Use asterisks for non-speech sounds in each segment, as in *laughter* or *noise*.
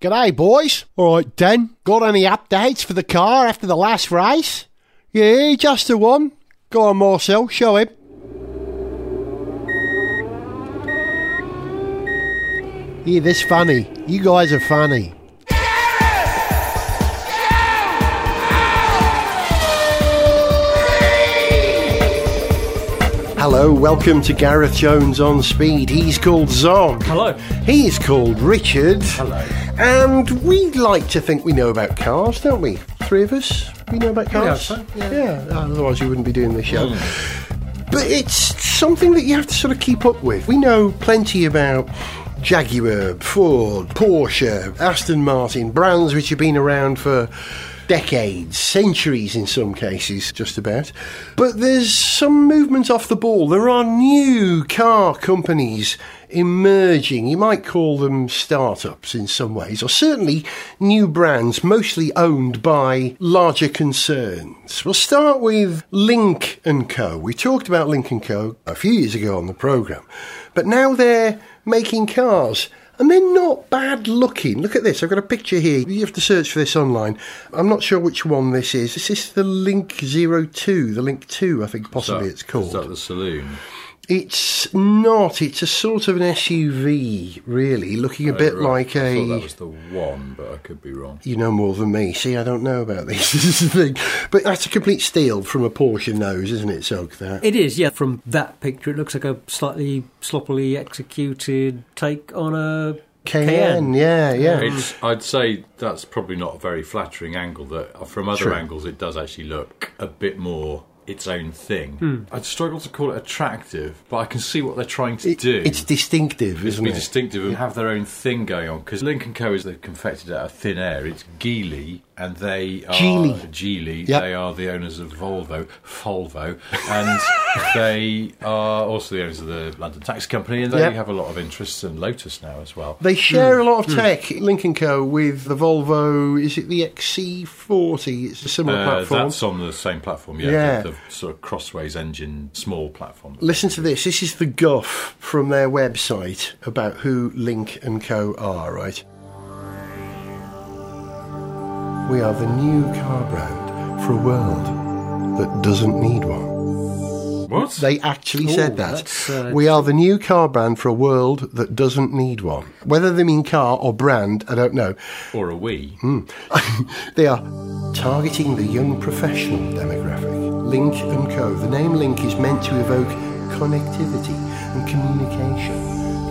G'day, boys. All right, Dan. Got any updates for the car after the last race? Yeah, just the one. Go on, Marcel. Show him. Yeah, this funny. You guys are funny. Hello, welcome to Gareth Jones on Speed. He's called Zog. Hello. He's called Richard. Hello. And we like to think we know about cars, don't we? Three of us? We know about cars? so, yeah. otherwise you wouldn't be doing this show. But it's something that you have to sort of keep up with. We know plenty about Jaguar, Ford, Porsche, Aston Martin, brands which have been around for decades, centuries in some cases, just about. But there's some movement off the ball. There are new car companies emerging. You might call them startups in some ways, or certainly new brands, mostly owned by larger concerns. We'll start with Lynk and Co. We talked about Lynk and Co. a few years ago on the programme, but now they're making cars. And they're not bad looking. Look at this. I've got a picture here. You have to search for this online. I'm not sure which one this is. This is this the Lynk 02? The Lynk 2, I think possibly that- it's called. Is that the saloon? It's not. It's a sort of an SUV, really, looking a oh, bit Oh, right. like I a. thought that was the one, but I could be wrong. You know more than me. See, I don't know about these. *laughs* this is the thing. But that's a complete steal from a Porsche nose, isn't it, Zog? That. It is, yeah. From that picture, it looks like a slightly sloppily executed take on a Cayenne, yeah, yeah. It's, I'd say that's probably not a very flattering angle. That from other True. angles, it does actually look a bit more its own thing. Hmm. I'd struggle to call it attractive, but I can see what they're trying to It- do. It's distinctive, It's isn't be it? distinctive and have their own thing going on because Lynk and Co is they've confected out of thin air. It's Geely and they are Geely. Geely. Yep. They are the owners of Volvo, Volvo, and *laughs* they are also the owners of the London Taxi Company, and they Yep. have a lot of interests in Lotus now as well. They share a lot Hmm. of tech, Lynk and Co, with the Volvo. Is it the XC40? It's a similar Uh, platform. that's on the same platform, yeah. Yeah. The, the sort of crossways engine, small platform. Listen to this. This is the guff from their website about who Lynk and Co are, right? We are the new car brand for a world that doesn't need one. What? They actually Ooh, said that. uh, we are the new car brand for a world that doesn't need one. Whether they mean car or brand, I don't know. or a we? Hmm. *laughs* They are targeting the young professional demographic. Lynk and Co. The name Lynk is meant to evoke connectivity and communication.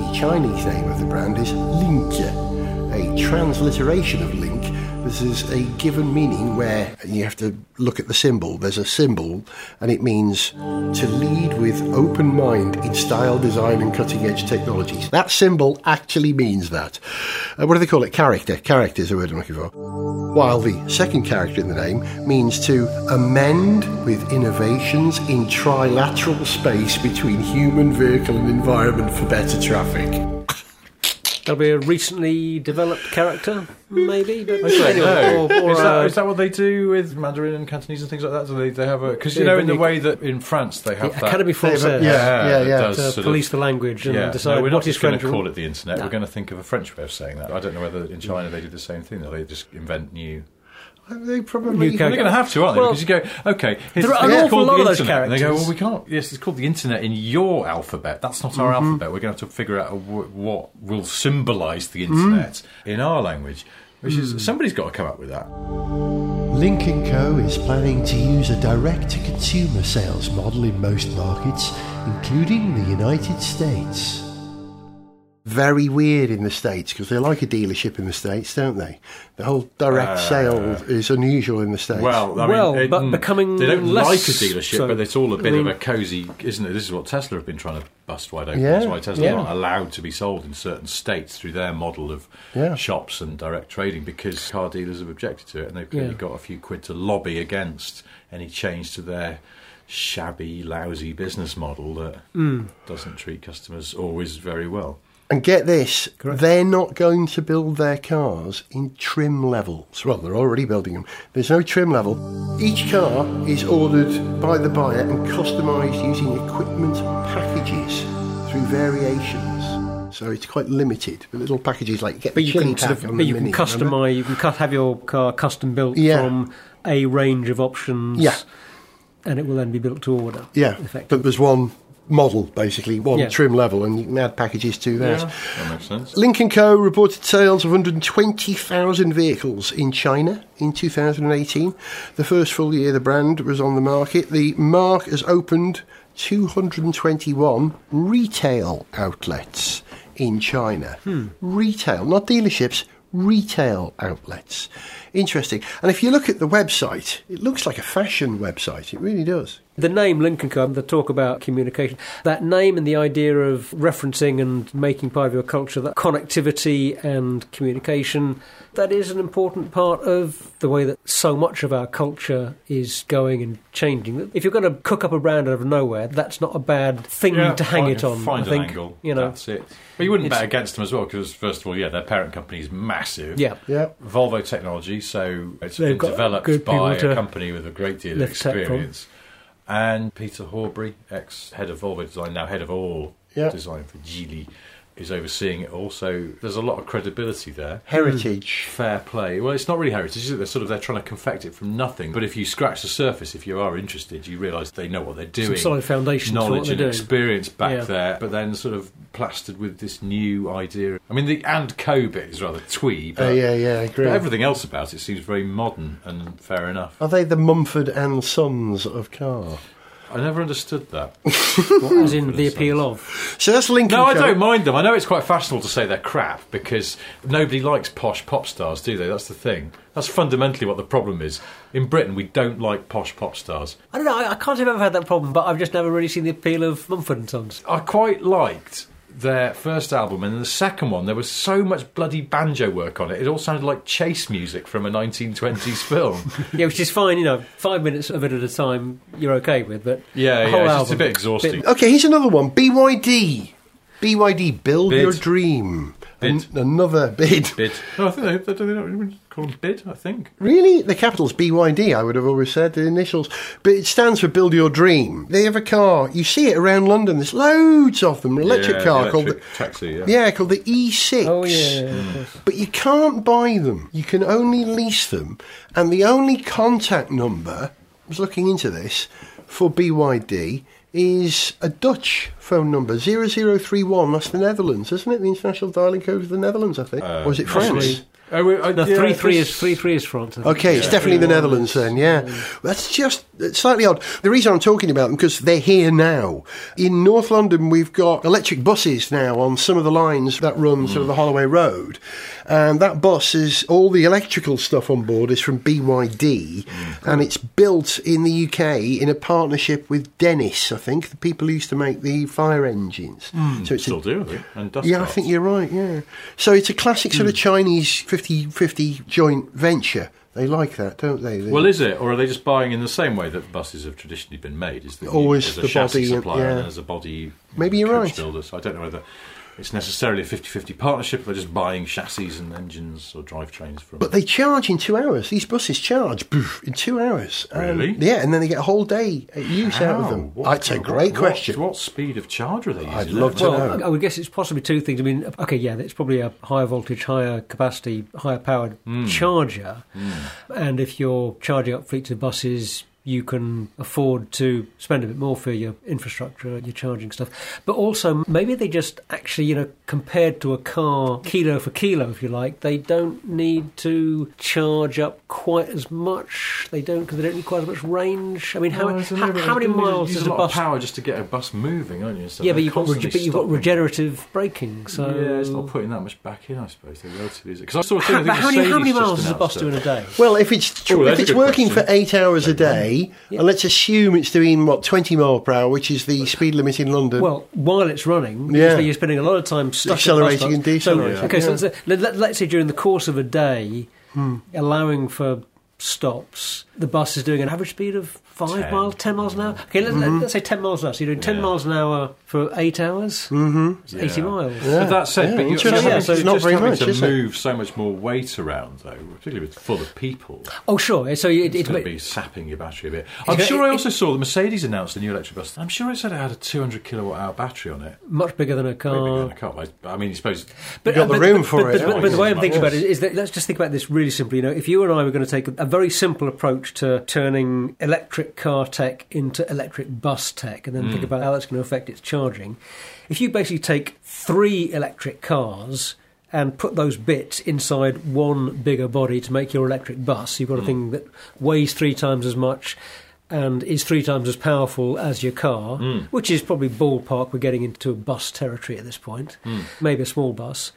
The Chinese name of the brand is Linke, a transliteration of link. This is a given meaning where you have to look at the symbol. There's a symbol, and it means to lead with open mind in style, design, and cutting edge technologies. That symbol actually means that. Uh, what do they call it? Character. Character is the word I'm looking for. While the second character in the name means to amend with innovations in trilateral space between human, vehicle, and environment for better traffic. That'll be a recently developed character, maybe. But I anyway, know. or, or, is, that, uh, is that what they do with Mandarin and Cantonese and things like that? Do they, they have a because you Yeah, know in the way that in France they have the that Academy They've- Française yeah, yeah, yeah. to police of, the language and yeah. decide no, we're what not is just going to call it the internet. No. We're going to think of a French way of saying that. I don't know whether in China they do the same thing. Or they just invent new. They probably. New They're going to have to, aren't they? Well, because you go, okay, here's there are an it's awful lot of those internet. And they go, well, we can't. Yes, it's called the internet in your alphabet. That's not Mm-hmm. our alphabet. We're going to have to figure out a, w- what will symbolise the internet in our language. Which Mm. is somebody's got to come up with that. Lynk & Co is planning to use a direct-to-consumer sales model in most markets, including the United States. Very weird in the States because they like a dealership in the States, don't they? The whole direct sale is unusual in the States. Well, I Well, mean, it- but mm, becoming they don't less like a dealership, so. but it's all a bit I mean- of a cosy, isn't it? This is what Tesla have been trying to bust wide open. Yeah, That's why Tesla yeah. aren't allowed to be sold in certain states through their model of Yeah. shops and direct trading because car dealers have objected to it, and they've clearly Yeah. got a few quid to lobby against any change to their shabby, lousy business model that Hmm. doesn't treat customers always very well. And get this, Correct. they're not going to build their cars in trim levels. Well, they're already building them. There's no trim level. Each car is ordered by the buyer and customised using equipment packages through variations. so it's quite limited. Little packages like get But the you can sort of, but you can Mini, customize. You can have your car custom built Yeah. from a range of options. Yeah. and it will then be built to order. Yeah, but there's one model basically, one Yeah. trim level, and you can add packages to that. Yeah, that makes sense. Lynk and Co. reported sales of 120,000 vehicles in China in 2018. The first full year the brand was on the market. The mark has opened 221 retail outlets in China. Hmm. Retail, not dealerships, retail outlets. Interesting. And if you look at the website, it looks like a fashion website. It really does. The name Lynk and Co. The talk about communication. That name and the idea of referencing and making part of your culture, that connectivity and communication, that is an important part of the way that so much of our culture is going and changing. If you're going to cook up a brand out of nowhere, that's not a bad thing Yeah, to hang find- it on. Find I think an angle. you know. that's it. But you wouldn't bet against them as well because, first of all, yeah, their parent company is massive. Yeah. Yeah. Volvo Technology, so it's They've been developed by people a company with a great deal of lift tech experience. And Peter Horbury, ex head of Volvo Design, now head of all Yeah. design for Geely, is overseeing it all. So there's a lot of credibility there. Heritage. Fair play. Well, it's not really heritage. Is it? They're sort of they're trying to confect it from nothing. But if you scratch the surface, if you are interested, you realise they know what they're doing. Some solid foundation knowledge and doing. experience back Yeah. there, but then sort of plastered with this new idea. I mean, the and co bit is rather twee, Uh, but, yeah, yeah, I agree. but everything else about it seems very modern and fair enough. Are they the Mumford and Sons of car? I never understood that. *laughs* What As in the appeal of. So that's Lincoln No, I don't mind them. I know it's quite fashionable to say they're crap because nobody likes posh pop stars, do they? That's the thing. That's fundamentally what the problem is. In Britain, we don't like posh pop stars. I don't know. I, I can't I've ever had that problem, but I've just never really seen the appeal of Mumford and Sons. I quite liked their first album, and then the second one, there was so much bloody banjo work on it. It all sounded like chase music from a 1920s film. *laughs* Yeah, which is fine. You know, five minutes of it at a time, you're okay with. But Yeah, the yeah, whole it's just a bit exhausting. Okay, here's another one. BYD. BYD, build Bid. your dream. Bid. An- another bid. Bid. No, *laughs* oh, I think they, they, they don't even call them bid, I think. Really? The capital's BYD, I would have always said, the initials. But it stands for Build Your Dream. They have a car, you see it around London, there's loads of them. An electric Yeah, car the called the, taxi, yeah. yeah, called the E6. Oh yeah, of. But you can't buy them. You can only lease them. And the only contact number, I was looking into this, for BYD is a Dutch phone number, 0031. That's the Netherlands, isn't it? The international dialing code of the Netherlands, I think. Uh, or is it France? possibly. Oh, we- uh, No, yeah, three three is three three is France. I think. Okay, it's Yeah. definitely the Netherlands then, yeah. That's just it's slightly odd. The reason I'm talking about them because they're here now. In North London, we've got electric buses now on some of the lines that run sort of the Holloway Road, and that bus is all the electrical stuff on board is from BYD, and it's built in the UK in a partnership with Dennis, I think, the people who used to make the fire engines. Hmm, so it's a Still do. And dust yeah, I think you're right, yeah. So it's a classic sort of hmm. Chinese 50 50 joint venture. They like that, don't they? They- Well, is it, or are they just buying in the same way that buses have traditionally been made? Is that Always a the chassis body supplier yeah. and there's a body Maybe you're right. builder? So I don't know whether it's necessarily a 50-50 partnership. They're just buying chassis and engines or drivetrains from. But they charge in two hours. These buses charge poof, in two hours. And- Really? yeah, and then they get a whole day at use out of them. What- That's a great what- question. What, speed of charge are they using? I'd love to Well, know. I would guess it's possibly two things. I mean, okay, yeah, it's probably a higher voltage, higher capacity, higher powered Hmm. charger. And if you're charging up fleets of buses, you can afford to spend a bit more for your infrastructure, your charging stuff. But also, maybe they just actually, you know, compared to a car, kilo for kilo, if you like, they don't need to charge up quite as much. They don't, because they don't need quite as much range. I mean, how, Well, it's a how, how many you miles use does a a lot bus of power just to get a bus moving, aren't you? So yeah, but you've, got rege- but you've got regenerative braking. So Yeah, it's not putting that much back in, I suppose. They're relatively easy. Because I saw a thing. *laughs* How, I but think how many how many miles does a bus do in a day? Well, if it's Oh, if it's working question. for eight hours a day, Yeah. and let's assume it's doing what twenty mile per hour, which is the speed limit in London. Well, while it's running, Yeah. you're spending a lot of time Accelerating and stops. So- decelerating, okay, so let's say, let, let, let's say during the course of a day, Hmm. allowing for stops, the bus is doing an average speed of five miles, ten miles an hour. Okay, let's, let's say ten miles an hour. So you're doing ten Yeah. miles an hour for eight hours. Mm-hmm. Eighty Yeah. miles. But that said, Yeah, but you're, interesting. you're Yeah, so it's not very having much, to is it? move so much more weight around, though, particularly with full of people. Oh, sure. So it, It's it, going to be sapping your battery a bit. I'm gonna- sure I it- also saw the Mercedes announced a new electric bus. I'm sure it said it had a 200 kilowatt hour battery on it. much bigger than a Maybe than car. a car. I I mean, you suppose. But, got the room but- for but, it, But, the way I'm thinking about it is that let's just think about this really simply. You know, if you and I were going to take a, a very simple approach to turning electric car tech into electric bus tech, and then Hmm. think about how that's going to affect its charging. If you basically take three electric cars and put those bits inside one bigger body to make your electric bus, you've got a Hmm. thing that weighs three times as much. And is three times as powerful as your car, Hmm. which is probably ballpark. We're getting into a bus territory at this point, Hmm. maybe a small bus.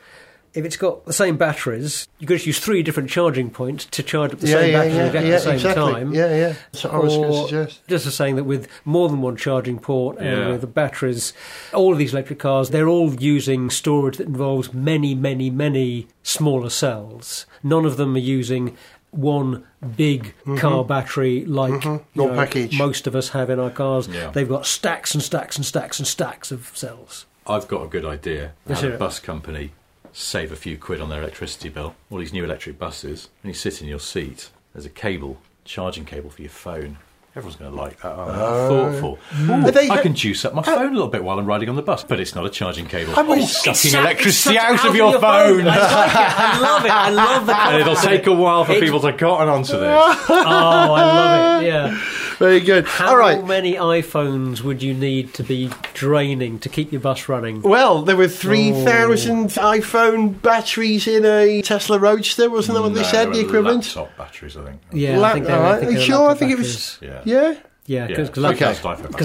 If it's got the same batteries, you could just use three different charging points to charge up the yeah, same yeah, batteries yeah, at yeah, the same exactly. time. Yeah, yeah. That's what I was going to suggest. just as saying that with more than one charging port and Yeah. with the batteries, all of these electric cars, they're all using storage that involves many, many, many smaller cells. None of them are using one big mm-hmm. car battery like mm-hmm. you One know, package. most of us have in our cars. Yeah. They've got stacks and stacks and stacks and stacks of cells. I've got a good idea. Let's a bus company save a few quid on their electricity bill. All these new electric buses, when you sit in your seat, there's a cable, charging cable for your phone. Everyone's going to like that. aren't they? Oh. thoughtful. Mm. Ooh, But they- I can juice up my phone a little bit while I'm riding on the bus, but it's not a charging cable. I'm Oh, sucking It's electricity it's sucked out of your phone. I like it. I *laughs* love it. I love the. and it'll take a while for It- people to cotton onto this. *laughs* Oh, I love it. Yeah. Very good. All right. How All right. many iPhones would you need to be draining to keep your bus running? Well, there were 3,000 iPhone batteries in a Tesla Roadster, wasn't that what they said, the were equivalent? Laptop batteries, I think. Yeah, La- I uh, think they, all I right. think Are you sure? I laptop think it was. Yeah. Yeah? Yeah, Yeah, because okay.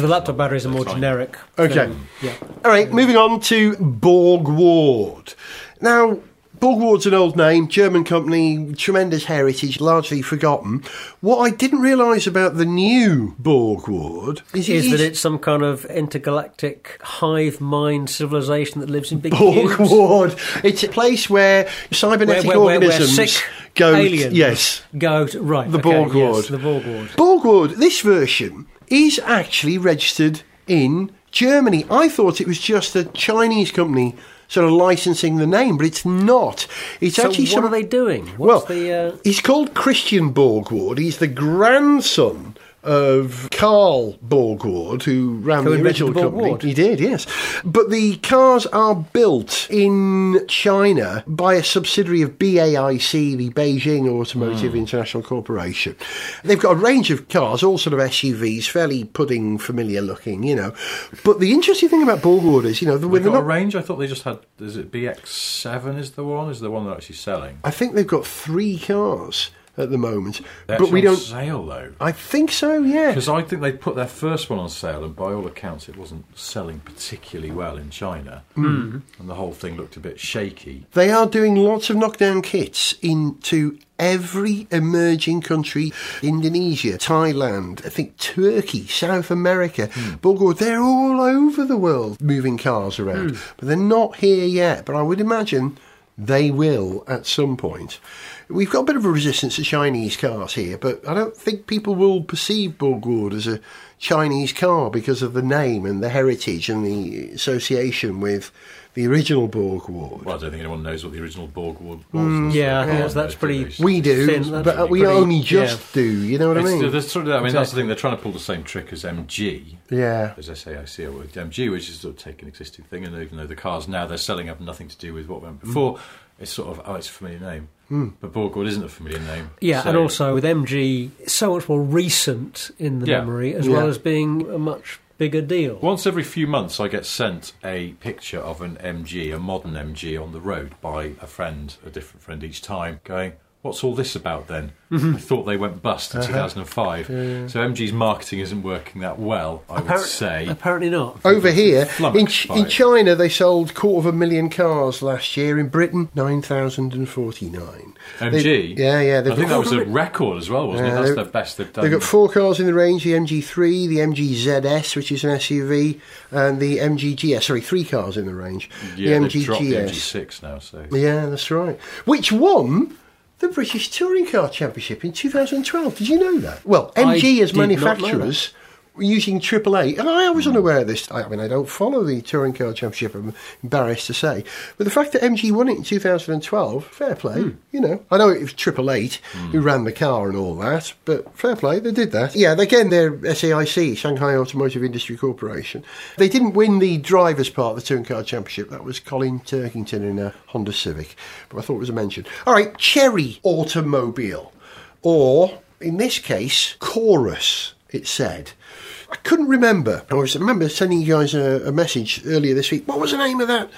the, laptop batteries are more generic. Okay. than- yeah. All right, moving on to Borgward. Now, Borgward's an old name, German company, tremendous heritage, largely forgotten. What I didn't realise about the new Borgward is, it Is that is it's some kind of intergalactic hive mind civilization that lives in big Borg cubes? It's a place where cybernetic Where- where- where- where organisms sick go. aliens Yes, Go to, right. The okay, Borg yes. The Borg Ward. Borg Ward. This version is actually registered in Germany. I thought it was just a Chinese company sort of licensing the name, but it's not. It's So actually what some, are they doing? well, the? Uh, he's called Christian Borgward. He's the grandson of Carl Borgward, who ran the original the company. Ward. He did, yes. But the cars are built in China by a subsidiary of BAIC, the Beijing Automotive Hmm. International Corporation. They've got a range of cars, all sort of SUVs, fairly pudding familiar looking, you know. But the interesting thing about Borgward is, you know, Have when they they're got a range? I thought they just had. Is it BX7? Is the one? Is the one they're actually selling? I think they've got three cars at the moment, They're but we don't. sale though. I think so, yeah. Because I think they put their first one on sale, and by all accounts, it wasn't selling particularly well in China, Hmm. and the whole thing looked a bit shaky. They are doing lots of knockdown kits into every emerging country Indonesia, Thailand, I think Turkey, South America, Bulgaria. They're all over the world moving cars around, but they're not here yet. But I would imagine they will at some point. We've got a bit of a resistance to Chinese cars here, but I don't think people will perceive Borgward as a Chinese car because of the name and the heritage and the association with the original Borgward. Well, I don't think anyone knows what the original Borg was. Mm, yeah, I think That's that's, that's pretty. We do, thin, that's but we pretty- only just yeah. do. You know what I It's, mean? there's sort of, I mean, that's the thing. They're trying to pull the same trick as MG, yeah. as SAIC with MG, which is sort of take an existing thing, and even though the cars now they're selling have nothing to do with what went before, it's sort of oh, it's a familiar name. Hmm. But Borgward isn't a familiar name. Yeah, So- and also with MG, so much more recent in the Yeah. memory, as Yeah. well as being a much bigger deal. Once every few months, I get sent a picture of an MG, a modern MG, on the road by a friend, a different friend each time, going, What's all this about then? Mm-hmm. I thought they went bust Uh-huh. in 2005. So MG's marketing isn't working that well, I would say. Apparently not. Over here, in, Flummoxed by in. China, they sold quarter of a million cars last year. In Britain, 9,049. MG? They- yeah, yeah. I they've think got- that was a record as well, wasn't Yeah, it? That's the best they've done. They've got four cars in the range the MG3, the MG ZS, which is an SUV, and the MG GS. Sorry, three cars in the range. yeah, the they've MG dropped the MG6 now, so. Yeah, that's right. Which won the British Touring Car Championship in 2012. Did you know that? Well, I MG as not know manufacturers using AAA. And I was unaware of this. I mean, I don't follow the Touring Car Championship, I'm embarrassed to say. But the fact that MG won it in 2012, fair play. Hmm. You know, I know it was Triple Eight who ran the car and all that, but fair play, they did that. Yeah, again, they're SAIC, Shanghai Automotive Industry Corporation. They didn't win the drivers' part of the Touring Car Championship. That was Colin Turkington in a Honda Civic. But I thought it was a mention. All right, Chery Automobile. Or, in this case, Qoros, it said. I couldn't remember. I remember sending you guys a, a message earlier this week. What was the name of that?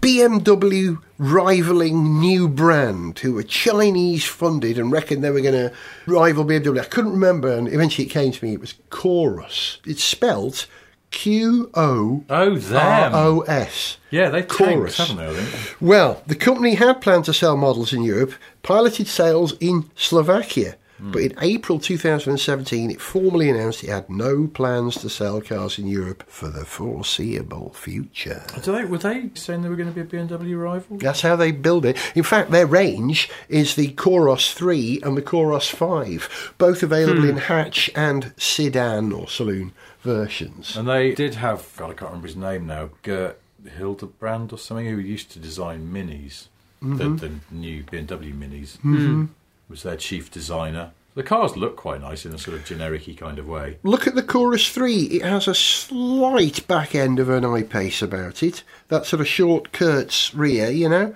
BMW rivaling new brand who were Chinese funded and reckoned they were going to rival BMW. I couldn't remember, and eventually it came to me. It was Qoros. It's spelt Q O Oh, R. O S. Oh, yeah, they've Qoros. tanked, haven't they? Well, the company had planned to sell models in Europe, piloted sales in Slovakia. But in April 2017, it formally announced it had no plans to sell cars in Europe for the foreseeable future. Do they, were they saying they were going to be a BMW rival? That's how they build it. In fact, their range is the Qoros 3 and the Qoros 5, both available hmm. in hatch and sedan or saloon versions. And they did have, God, I can't remember his name now, Gert Hildebrand or something, who used to design minis, the, mm-hmm. the new BMW minis, mm-hmm. Was their chief designer. The cars look quite nice in a sort of generic kind of way. Look at the Qoros 3. It has a slight back end of an I-Pace about it. That sort of short Kurtz rear, you know.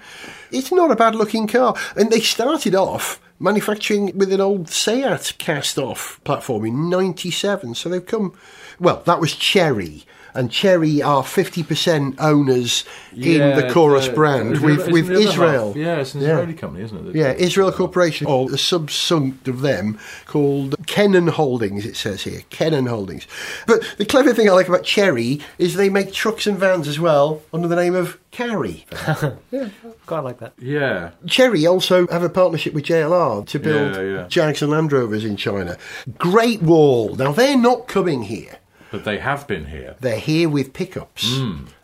It's not a bad looking car. And they started off manufacturing with an old Seat cast-off platform in 97. So they've come... Well, that was Chery. And Chery are 50% owners in the Qoros uh, the- brand the- with, with Israel. half- Yeah, it's an Yeah. Israeli company, isn't it? that- Yeah, Israel Corporation, or a subsunk of them called Kenon Holdings, it says here. Kenon Holdings. But the clever thing I like about Chery is they make trucks and vans as well under the name of Karry. *laughs* Quite like that. Yeah. Chery also have a partnership with JLR to build Yeah, yeah. Jags and Land Rovers in China. Great Wall. Now, they're not coming here. But they have been here. They're here with pickups.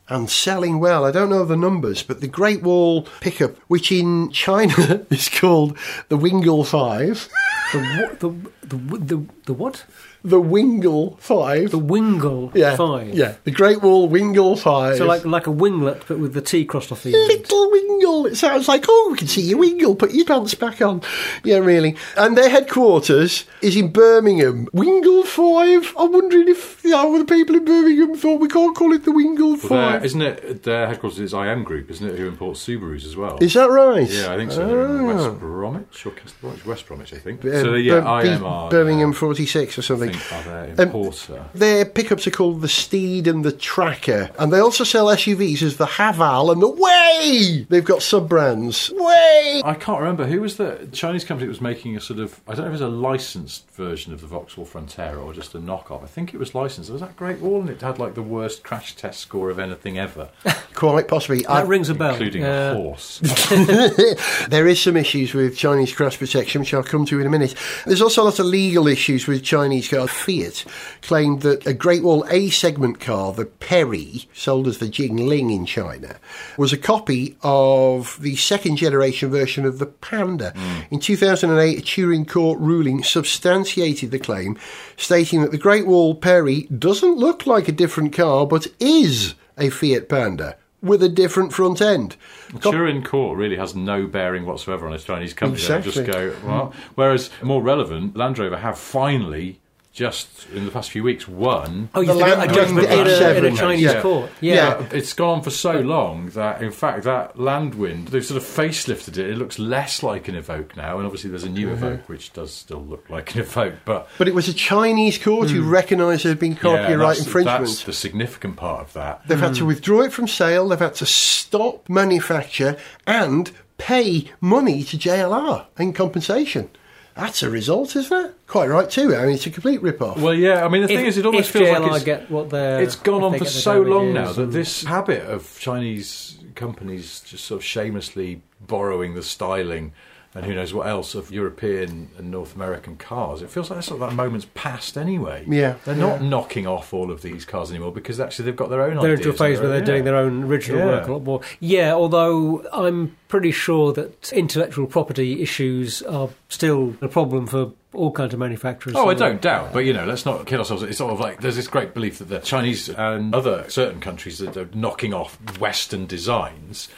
And selling well. I don't know the numbers, but the Great Wall pickup, which in China *laughs* is called the Wingle 5, The what? The the the, the what? The Wingle 5. The Wingle yeah, Five. Yeah, the Great Wall Wingle 5. So like like a winglet, but with the T crossed off the end. Little Wingle. It sounds like, oh, we can see your Wingle. Put your pants back on. Yeah, really. And their headquarters is in Birmingham. Wingle 5? I'm wondering if you know, the people in Birmingham thought we can't call it the Wingle 5. their- isn't it their headquarters is IM Group, isn't it, who imports Subarus as well? Is that right? yeah, I think so. They're in Ah. West Bromwich or Castle Bromwich? West Bromwich, I think. Uh, so, yeah, Bir- IM are. Birmingham 46 or something. Think are their Um, importer. Their pickups are called the Steed and the Tracker, and they also sell SUVs as the Haval and the Wey. They've got sub brands. Wey. I can't remember who was the Chinese company that was making a sort of I don't know if it was a licensed version of the Vauxhall Frontera or just a knockoff. I think it was licensed. It was that Great Wall, and it had like the worst crash test score of anything ever, *laughs* Quite possibly. That I've- rings a bell. including Yeah. a horse. *laughs* *laughs* there is some issues with Chinese crash protection, which I'll come to in a minute. There's also a lot of legal issues with Chinese cars. Fiat claimed that a Great Wall A segment car, the Peri, sold as the Jingling in China, was a copy of the second generation version of the Panda. Hmm. In 2008, a Turin Court ruling substantiated the claim, stating that the Great Wall Peri doesn't look like a different car, but is a Fiat Panda. With a different front end. Turin Court really has no bearing whatsoever on a Chinese company. They just go well. Whereas more relevant, Land Rover have finally just in the past few weeks won. Oh, you The think a Land judgment in a, in a X7, Chinese yeah. court? Yeah. Yeah. But it's gone on for so long that, in fact, that Landwind, they've sort of facelifted it. It looks less like an Evoque now, and obviously there's a new Mm-hmm. Evoque which does still look like an Evoque. But But it was a Chinese court who recognised there had been Hmm. yeah, copyright that's, infringement. that's the significant part of that. They've had to withdraw it from sale, they've had to stop manufacture and pay money to JLR in compensation. That's a result, isn't it? Quite right, too. I mean, it's a complete rip-off. Well, yeah. I mean, the thing If, is, it almost feels JLR like it's, get what they're, it's gone on for so long now that this habit of Chinese companies just sort of shamelessly borrowing the styling and who knows what else of European and North American cars. It feels like that sort of that moment's past anyway. Yeah, they're yeah. not knocking off all of these cars anymore because actually they've got their own. They're into a phase where they're yeah. doing their own original Yeah. work a lot more. Yeah, although I'm pretty sure that intellectual property issues are still a problem for all kinds of manufacturers. Oh, I don't doubt, but you know, let's not kid ourselves. It's sort of like there's this great belief that the Chinese and other certain countries that are knocking off Western designs.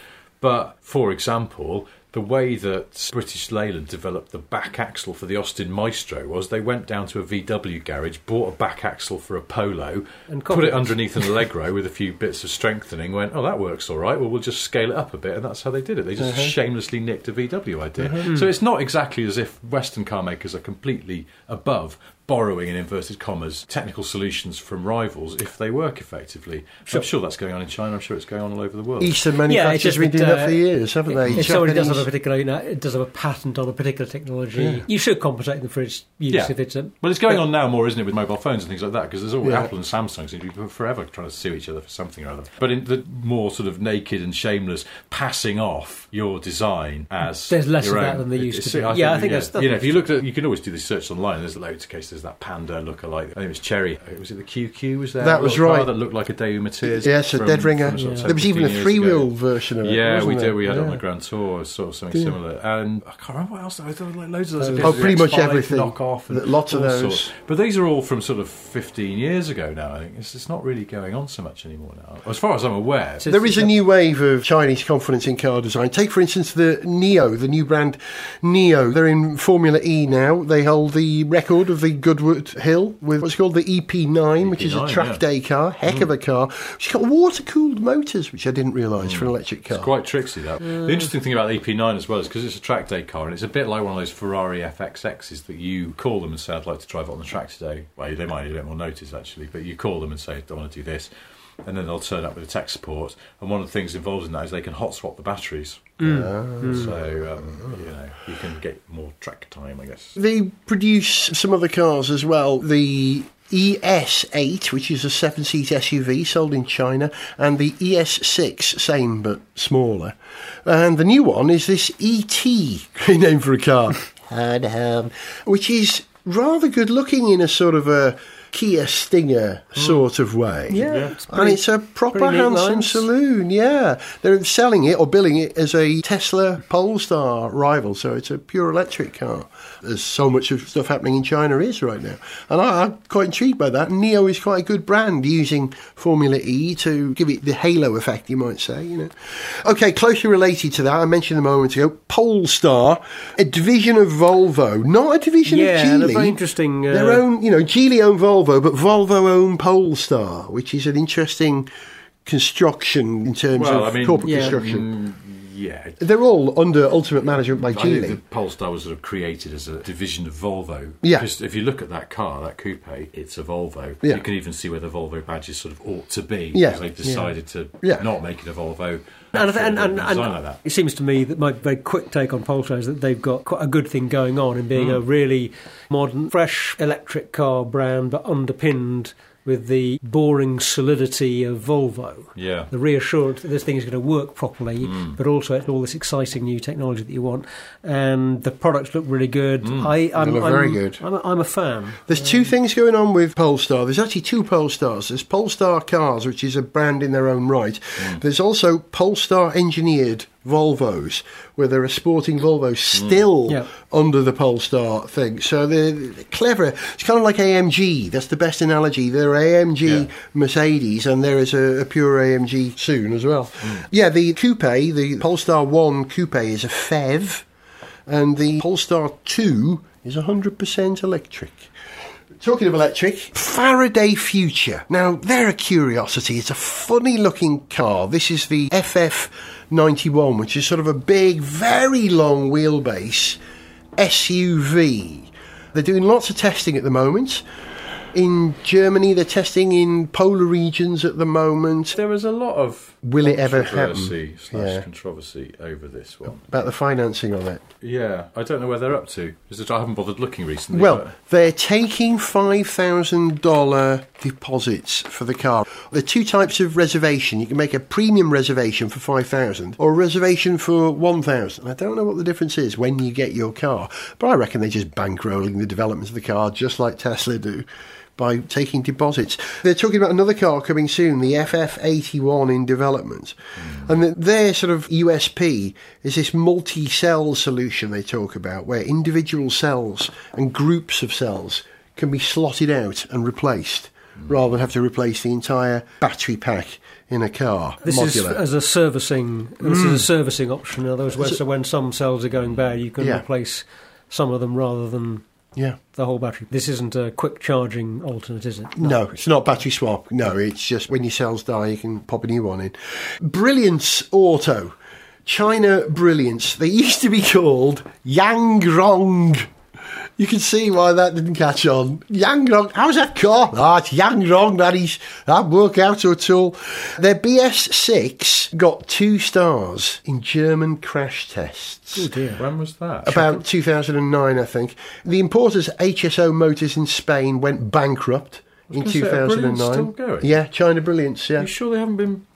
But for example, the way that British Leyland developed the back axle for the Austin Maestro was they went down to a VW garage, bought a back axle for a Polo, And put it underneath an *laughs* Allegro with a few bits of strengthening. Went, oh, that works all right. Well, we'll just scale it up a bit, and that's how they did it. They just uh-huh. shamelessly nicked a VW idea. Uh-huh. So hmm. it's not exactly as if Western car makers are completely above borrowing in inverted commas technical solutions from rivals if they work effectively. I'm sure that's going on in China. I'm sure it's going on all over the world. Eastern Yeah, manufacturers it's just have been that, doing that uh, for years, haven't they? If somebody does have a particular, you know, it does have a patent on a particular technology, Yeah. you should compensate them for its use Yeah. if it's a. Well, it's going but- on now more, isn't it, with mobile phones and things like that? Because there's all Yeah. Apple and Samsung seem to be forever trying to sue each other for something or other. But in the more sort of naked and shameless passing off your design as There's less your of that than there used to be. Yeah, I think that's- you know if you look at you can always do this search online. There's loads of cases. There's that Panda lookalike. I think it was Chery. Uh, was it the QQ? Was there That was car right. That looked like a Daewoo Matiz. Yes, a dead ringer. sort of Yeah. There was even a 10, 15 three ago. wheel version of it. Yeah, we did. We had it on the Grand Tour, sort of something Yeah. similar. And I can't remember what else. There were like loads of those. Uh, oh, pretty much X5 everything. Knockoff and Lots of those. sorts. But these are all from sort of 15 years ago now. I think it's, it's not really going on so much anymore now, as far as I'm aware. There is a new wave of Chinese confidence in car design. Take, for instance, the NIO, the new brand NIO. They're in Formula E now. They hold the record of the Goodwood Hill with what's called the EP9, which is a track yeah. Mm. day car. Heck of a car. She's got water cooled motors, which I didn't realise for an electric car. It's quite tricksy that. The interesting thing about the EP9 as well is because it's a track day car and it's a bit like one of those Ferrari FXXs that you call them and say I'd like to drive it on the track today. Well, they might need a bit more notice actually, but you call them and say I want to do this, and then they'll turn up with a tech support. And one of the things involved in that is they can hot swap the batteries. So um, you know you can get more track time, I guess. They produce some other cars as well. The ES8, which is a seven seat SUV sold in China, and the ES6, same but smaller. And the new one is this ET, *laughs* great name for a car, *laughs* which is rather good looking in a sort of a Kia Stinger sort of way. Yeah, Yeah. it's And it's a proper handsome saloon, yeah. They're selling it or billing it as a Tesla Polestar rival, so it's a pure electric car. There's so much of stuff happening in China is right now. And I, I'm quite intrigued by that. NIO is quite a good brand using Formula E to give it the halo effect, you might say, you know. Okay, closely related to that, I mentioned a moment ago, Polestar, a division of Volvo, not a division Yeah, of they're Geely. very interesting. Uh, Their own, you know, Geely own Volvo, but Volvo own Polestar, which is an interesting construction in terms Well, of I mean, corporate yeah. construction. Mm, yeah. They're all under ultimate management by I think the Geely. Polestar was sort of created as a division of Volvo. Yeah. Because if you look at that car, that coupe, it's a Volvo. Yeah. You can even see where the Volvo badges sort of ought to be. Yeah. Because they've decided to Yeah. not make it a Volvo. And, for and, and, and like that. it seems to me that my very quick take on Polestar is that they've got quite a good thing going on in being hmm. a really modern, fresh electric car brand, but underpinned with the boring solidity of Volvo. Yeah. The reassurance that this thing is going to work properly, hmm. but also it's all this exciting new technology that you want. And the products look really good. Hmm. I, I'm, look I'm, very good. I'm a, I'm a fan. There's two um, things going on with Polestar. There's actually two Polestars. There's Polestar Cars, which is a brand in their own right. Hmm. There's also Polestar engineered Volvos, where there are sporting Volvos hmm. still Yeah. under the Polestar thing. So they're, they're clever. It's kind of like AMG. That's the best analogy. There are AMG Yeah. Mercedes, and there is a, a pure AMG soon as well. Hmm. Yeah, the coupe, the Polestar 1 coupe, is a FEV, and the Polestar 2 is 100% electric. Talking of electric, Faraday Future. Now, they're a curiosity. It's a funny looking car. This is the FF91, which is sort of a big, very long wheelbase SUV. They're doing lots of testing at the moment. In Germany, they're testing in polar regions at the moment. There was a lot of will it ever happen? slash Yeah. controversy over this one. About the financing of it. Yeah, I don't know where they're up to. Is it- I haven't bothered looking recently. Well, but- they're taking $5,000 deposits for the car. There are two types of reservation. You can make a premium reservation for 5000 or a reservation for 1000 I don't know what the difference is when you get your car, but I reckon they're just bankrolling the development of the car just like Tesla do by taking deposits. They're talking about another car coming soon, the FF81 in development. Hmm. And that their sort of USP is this multi cell solution they talk about, where individual cells and groups of cells can be slotted out and replaced hmm. rather than have to replace the entire battery pack in a car. This is as a servicing. This is a hmm. servicing option. In other words, where, so when some cells are going bad, you can Yeah. replace some of them rather than yeah. the whole battery. This isn't a quick charging alternate, is it? No, it's not battery swap. No, it's just when your cells die, you can pop a new one in. Brilliance Auto. China Brilliance. They used to be called Yangrong. You can see why that didn't catch on. Yangrong. How's that car? Ah, it's Yangrong, that is. That work out at all. Their BS6 got two stars in German crash tests Oh dear. when was that? about 2009, I think. The importers HSO Motors in Spain went bankrupt in gonna say, 2009. still going? Yeah, China Brilliance. Are Yeah, you sure they haven't been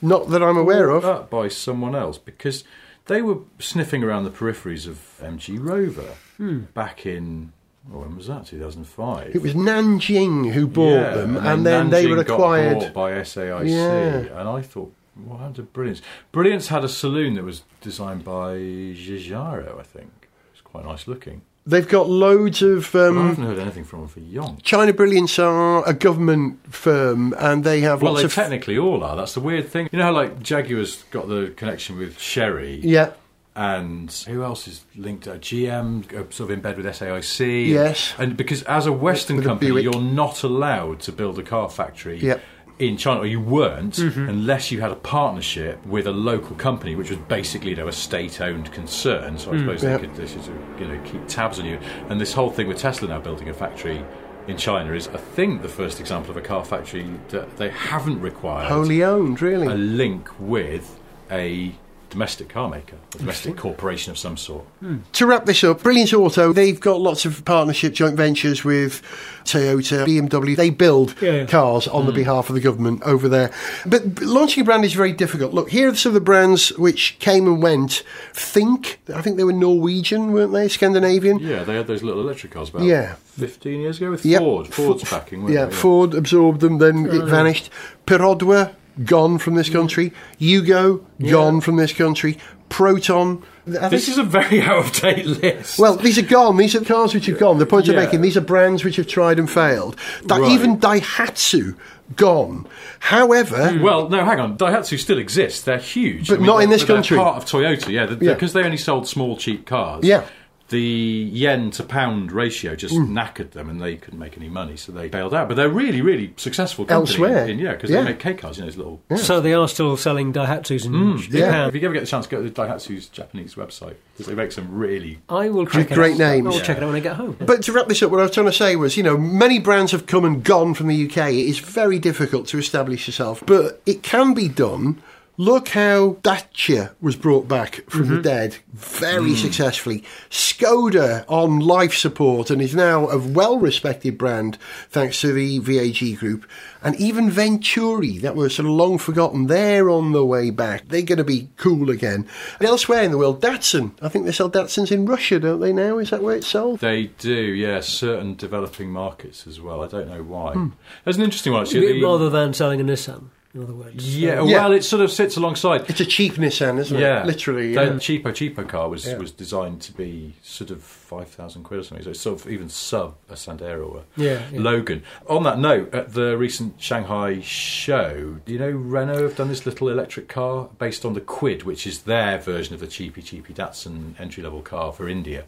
not that I'm aware of. up by someone else? Because they were sniffing around the peripheries of MG Rover back in when was that? 2005. It was Nanjing who bought Yeah, them, and, then they were acquired. by SAIC, Yeah. and I thought, what happened to Brilliance? Brilliance had a saloon that was designed by Giugiaro, I think. It's quite nice looking. They've got loads of. But I Um, haven't heard anything from them for yonks. China Brilliance are a government firm, and they have Well, lots they of. technically all are. That's the weird thing. You know how like Jaguar's got the connection with Chery, yeah, and who else is linked? Uh, GM, uh, sort of in bed with SAIC. Yes. and because as a Western With a company, Buick. you're not allowed to build a car factory. Yep. In China, or you weren't, Mm-hmm. unless you had a partnership with a local company, which was basically, you know, a state-owned concern. So I suppose Mm, yeah. they could, they should, you know, keep tabs on you. And this whole thing with Tesla now building a factory in China is, I think, the first example of a car factory that they haven't required wholly owned, really. a link with a domestic car maker, a domestic corporation of some sort. Hmm. To wrap this up, Brilliance Auto, they've got lots of partnership joint ventures with Toyota, BMW. They build Yeah, yeah. cars on the hmm. behalf of the government over there. But launching a brand is very difficult. Look, here are some of the brands which came and went. Think, I think they were Norwegian, weren't they? Scandinavian? Yeah, they had those little electric cars about Yeah. 15 years ago with Yep. Ford. Ford's Fo- backing, weren't Yeah, they? Ford absorbed them, then it oh, vanished. Perodua, gone from this country. Yugo, gone from this country. Proton. I This is a very *laughs* out of date list. Well, these are gone. These are cars which have gone. The point I'm making, these are brands which have tried and failed. Di- Right. Even Daihatsu, gone. However, hmm. Well, no, hang on. Daihatsu still exists. They're huge, But not they're- in this country. Part of Toyota, yeah, Yeah. because they only sold small, cheap cars. Yeah. The yen to pound ratio just Hmm. knackered them, and they couldn't make any money, so they bailed out. But they're really, really successful company Elsewhere. In, yeah, because Yeah. they make K cars, you know, those little So they are still selling Daihatsus in Mm, yeah. Japan. If you ever get the chance, go to Daihatsu's Japanese website because they make some really. I will check great out. names. I'll check it out when I get home. But to wrap this up, what I was trying to say was, you know, many brands have come and gone from the UK. It is very difficult to establish yourself, but it can be done. Look how Dacia was brought back from the dead very successfully. Skoda on life support and is now a well respected brand thanks to the VAG group. And even Venturi, that was sort of long forgotten, they're on the way back. They're going to be cool again. And elsewhere in the world, Datsun. I think they sell Datsuns in Russia, don't they now? Is that where it's sold? They do, yeah, certain developing markets as well. I don't know why. Hmm. There's an interesting one actually. Rather than selling a Nissan, in other words. yeah, Uh, Yeah. well, it sort of sits alongside. It's a cheap Nissan, isn't it? Yeah, it? Literally. That Yeah. cheapo cheapo car was Yeah. was designed to be sort of five thousand quid or something. So it's sort of even sub a Sandero or a Yeah, yeah. Logan. On that note, at the recent Shanghai show, do you know Renault have done this little electric car based on the Kwid, which is their version of the cheapy cheapy Datsun entry level car for India.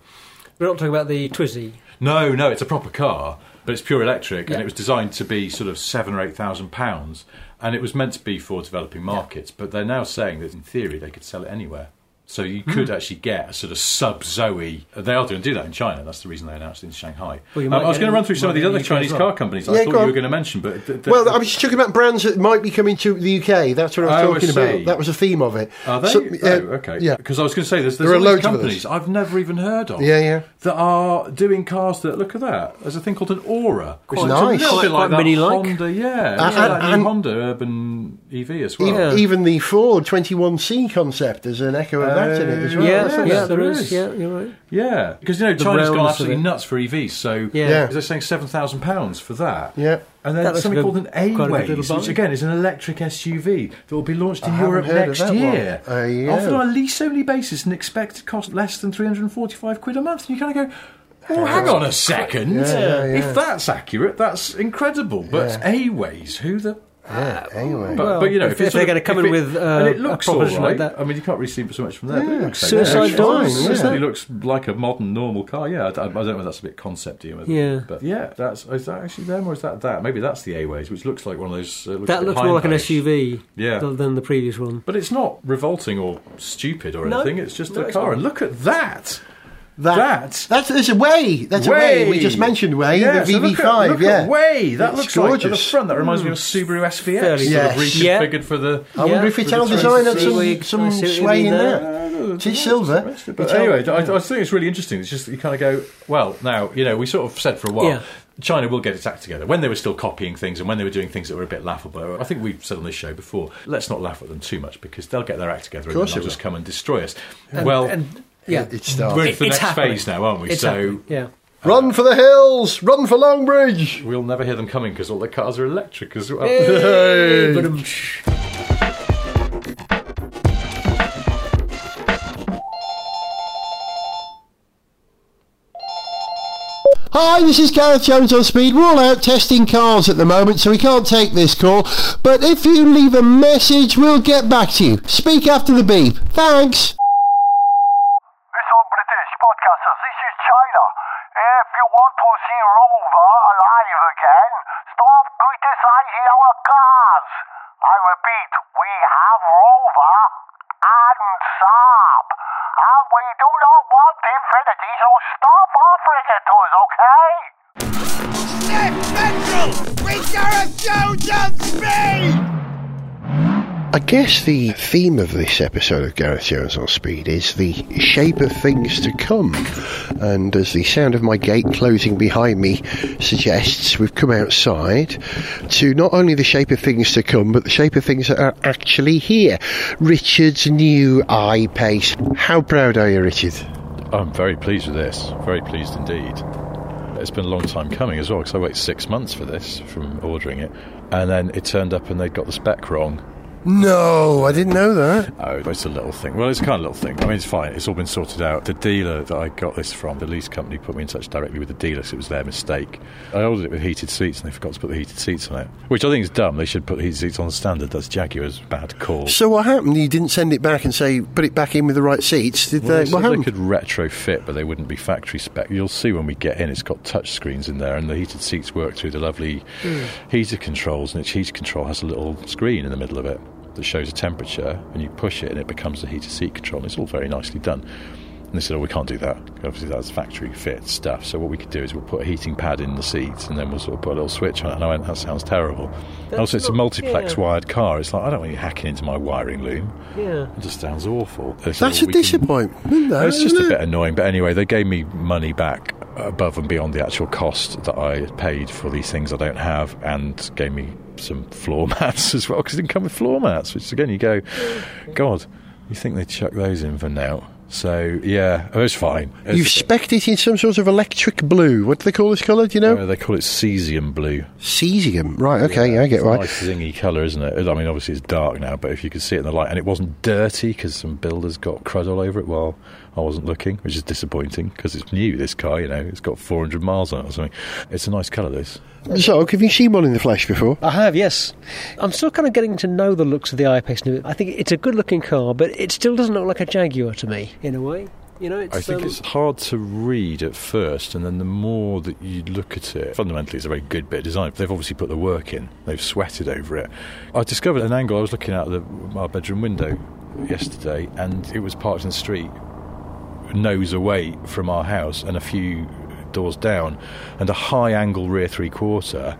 We're not talking about the Twizy. No, no, it's a proper car, but it's pure electric, Yeah. and it was designed to be sort of seven or eight thousand pounds, and it was meant to be for developing markets. But they're now saying that in theory they could sell it anywhere. So you could actually get a sort of sub Zoe. They are going to do that in China. That's the reason they announced it in Shanghai. Well, Um, I was going to run through some of these other Chinese as car well. companies. I Yeah, thought you were going to mention, but th- th- Well, I was just talking about brands that might be coming to the UK. That's what I was Oh, talking see. about. That was a theme of it. Are they? So, oh, uh, okay. Yeah. Because I was going to say, there's, there's There are loads of companies I've never even heard of. Yeah, yeah. That are doing cars that look at that. There's a thing called an Aura, which is nice. a little bit like mini-like. Honda. Yeah, Uh, yeah, and- and- Honda Urban EV as well. Even, the Ford 21C concept, there's an echo of that in it as well. yeah, yes, yeah, there there is. is. Yeah, you're right. Yeah, because you know The China's gone roundness of absolutely it. nuts for EVs. So Yeah. Yeah. they're saying seven thousand pounds for that. Yeah. And then looks something like called a- an quite a good Aiways, little which bike. again is an electric SUV that will be launched in I haven't Europe heard of next that one. year. Uh, yeah. Offered on a lease-only basis and expected to cost less than 345 quid a month. And you kind of go, oh, hang on a second. Yeah, yeah, yeah. If that's accurate, that's incredible. But Aiways, who the... Yeah, anyway. But, Well, but you know, if- if, it's if they're gonna come in it- with, uh, and it a looks proposition all right. like that. I mean, you can't really see so much from there. but it looks Suicide okay. doors, It yeah. looks like a modern normal car. Yeah, I, I don't know if that's a bit concepty. or- Yeah. but yeah, that's is that actually them or is that that? Maybe that's the Aiways, which looks like one of those. Uh, looks That looks more like an SUV Yeah. than the previous one. But it's not revolting or stupid or No. anything. It's just No, a car. And look at that. That, that- that's there's a way. That's a way. We just mentioned way. Yeah, the so look VV5. at, look yeah. At way. That It's looks like at the front. That reminds me of a Subaru SVX. Fairly sort of Yeah. reconfigured for the. I wonder Yeah. if Italian With design had you- some, I some see sway in there. there. It's silver. But It's anyway, I, I think it's really interesting. It's just that you kind of go, well, now, you know, we sort of said for a while, Yeah. China will get its act together. When they were still copying things and when they were doing things that were a bit laughable, I think we've said on this show before, let's not laugh at them too much because they'll get their act together and course they'll just will. come and destroy us. And- well, and, yeah, It starts. we're in for the It's next happening. phase now, aren't we? It's so happening, yeah. Run for the hills! Run for Longbridge! we'll never hear them coming because all the cars are electric as well. Hey, but, um, Hi, this is Gareth Jones on Speed. We're all out testing cars at the moment, so we can't take this call. But if you leave a message, we'll get back to you. Speak after the beep. Thanks. Listen, British podcasters, this is China. If you want Rover alive again, stop criticizing our cars. I repeat, we have Rover and Saab. And we do not want Infiniti, so stop offering it to us, okay? I guess the theme of this episode of Gareth Jones on Speed is the shape of things to come. And as the sound of my gate closing behind me suggests, we've come outside to not only the shape of things to come, but the shape of things that are actually here. Richard's new I-Pace. How proud are you, Richard? I'm very pleased with this. Very pleased indeed. It's been a long time coming as well because I waited six months for this from ordering it, and then it turned up and they'd got the spec wrong. No, I didn't know that. Oh, it's a little thing. Well, it's kind of a little thing. I mean, it's fine. It's all been sorted out. The dealer that I got this from, the lease company, put me in touch directly with the dealer, so it was their mistake. I ordered it with heated seats, and they forgot to put the heated seats on it, which I think is dumb. They should put the heated seats on the standard. That's Jaguar's bad call. So what happened? You didn't send it back and say put it back in with the right seats. Did Well, they? they What said they could retrofit, but they wouldn't be factory spec. You'll see when we get in, it's got touch screens in there, and the heated seats work through the lovely hmm. heater controls, and each heater control has a little screen in the middle of it that shows a temperature, and you push it, and it becomes the heated seat control. And it's all very nicely done. And they said, "Oh, we can't do that. Obviously, that's factory fit stuff. So what we could do is we'll put a heating pad in the seats, and then we'll sort of put a little switch on it." And I went, "That sounds terrible." And also, it's a multiplex yeah. wired car. It's like I don't want you hacking into my wiring loom. yeah. It just sounds awful. They said, That's "Oh, a we can- disappointment. though, it's just isn't a it? bit annoying, but anyway, they gave me money back above and beyond the actual cost that I paid for these things I don't have, and gave me some floor *laughs* mats as well because it didn't come with floor mats. Which again, you go, God, you think they'd chuck those in for now? So yeah, it was fine. It's- You've specced it in some sort of electric blue. What do they call this colour? Do you know? uh, they call it cesium blue. Cesium. Right. Okay. yeah, I get It's a nice zingy colour, isn't it? I mean, obviously it's dark now, but if you could see it in the light, and it wasn't dirty because some builders got crud all over it while I wasn't looking, which is disappointing because it's new. This car, you know, it's got 400 miles on it or something. It's a nice colour. This. So, have you seen one in the flesh before? I have, yes. I'm still kind of getting to know the looks of the I-Pace. I think it's a good-looking car, but it still doesn't look like a Jaguar to me, in a way. You know, it's. I think um, it's hard to read at first, and then the more that you look at it, fundamentally it's a very good bit of design. They've obviously put the work in, they've sweated over it. I discovered an angle I was looking out of the, our bedroom window yesterday, and it was parked in the street, nose away from our house and a few doors down, and a high angle rear three quarter.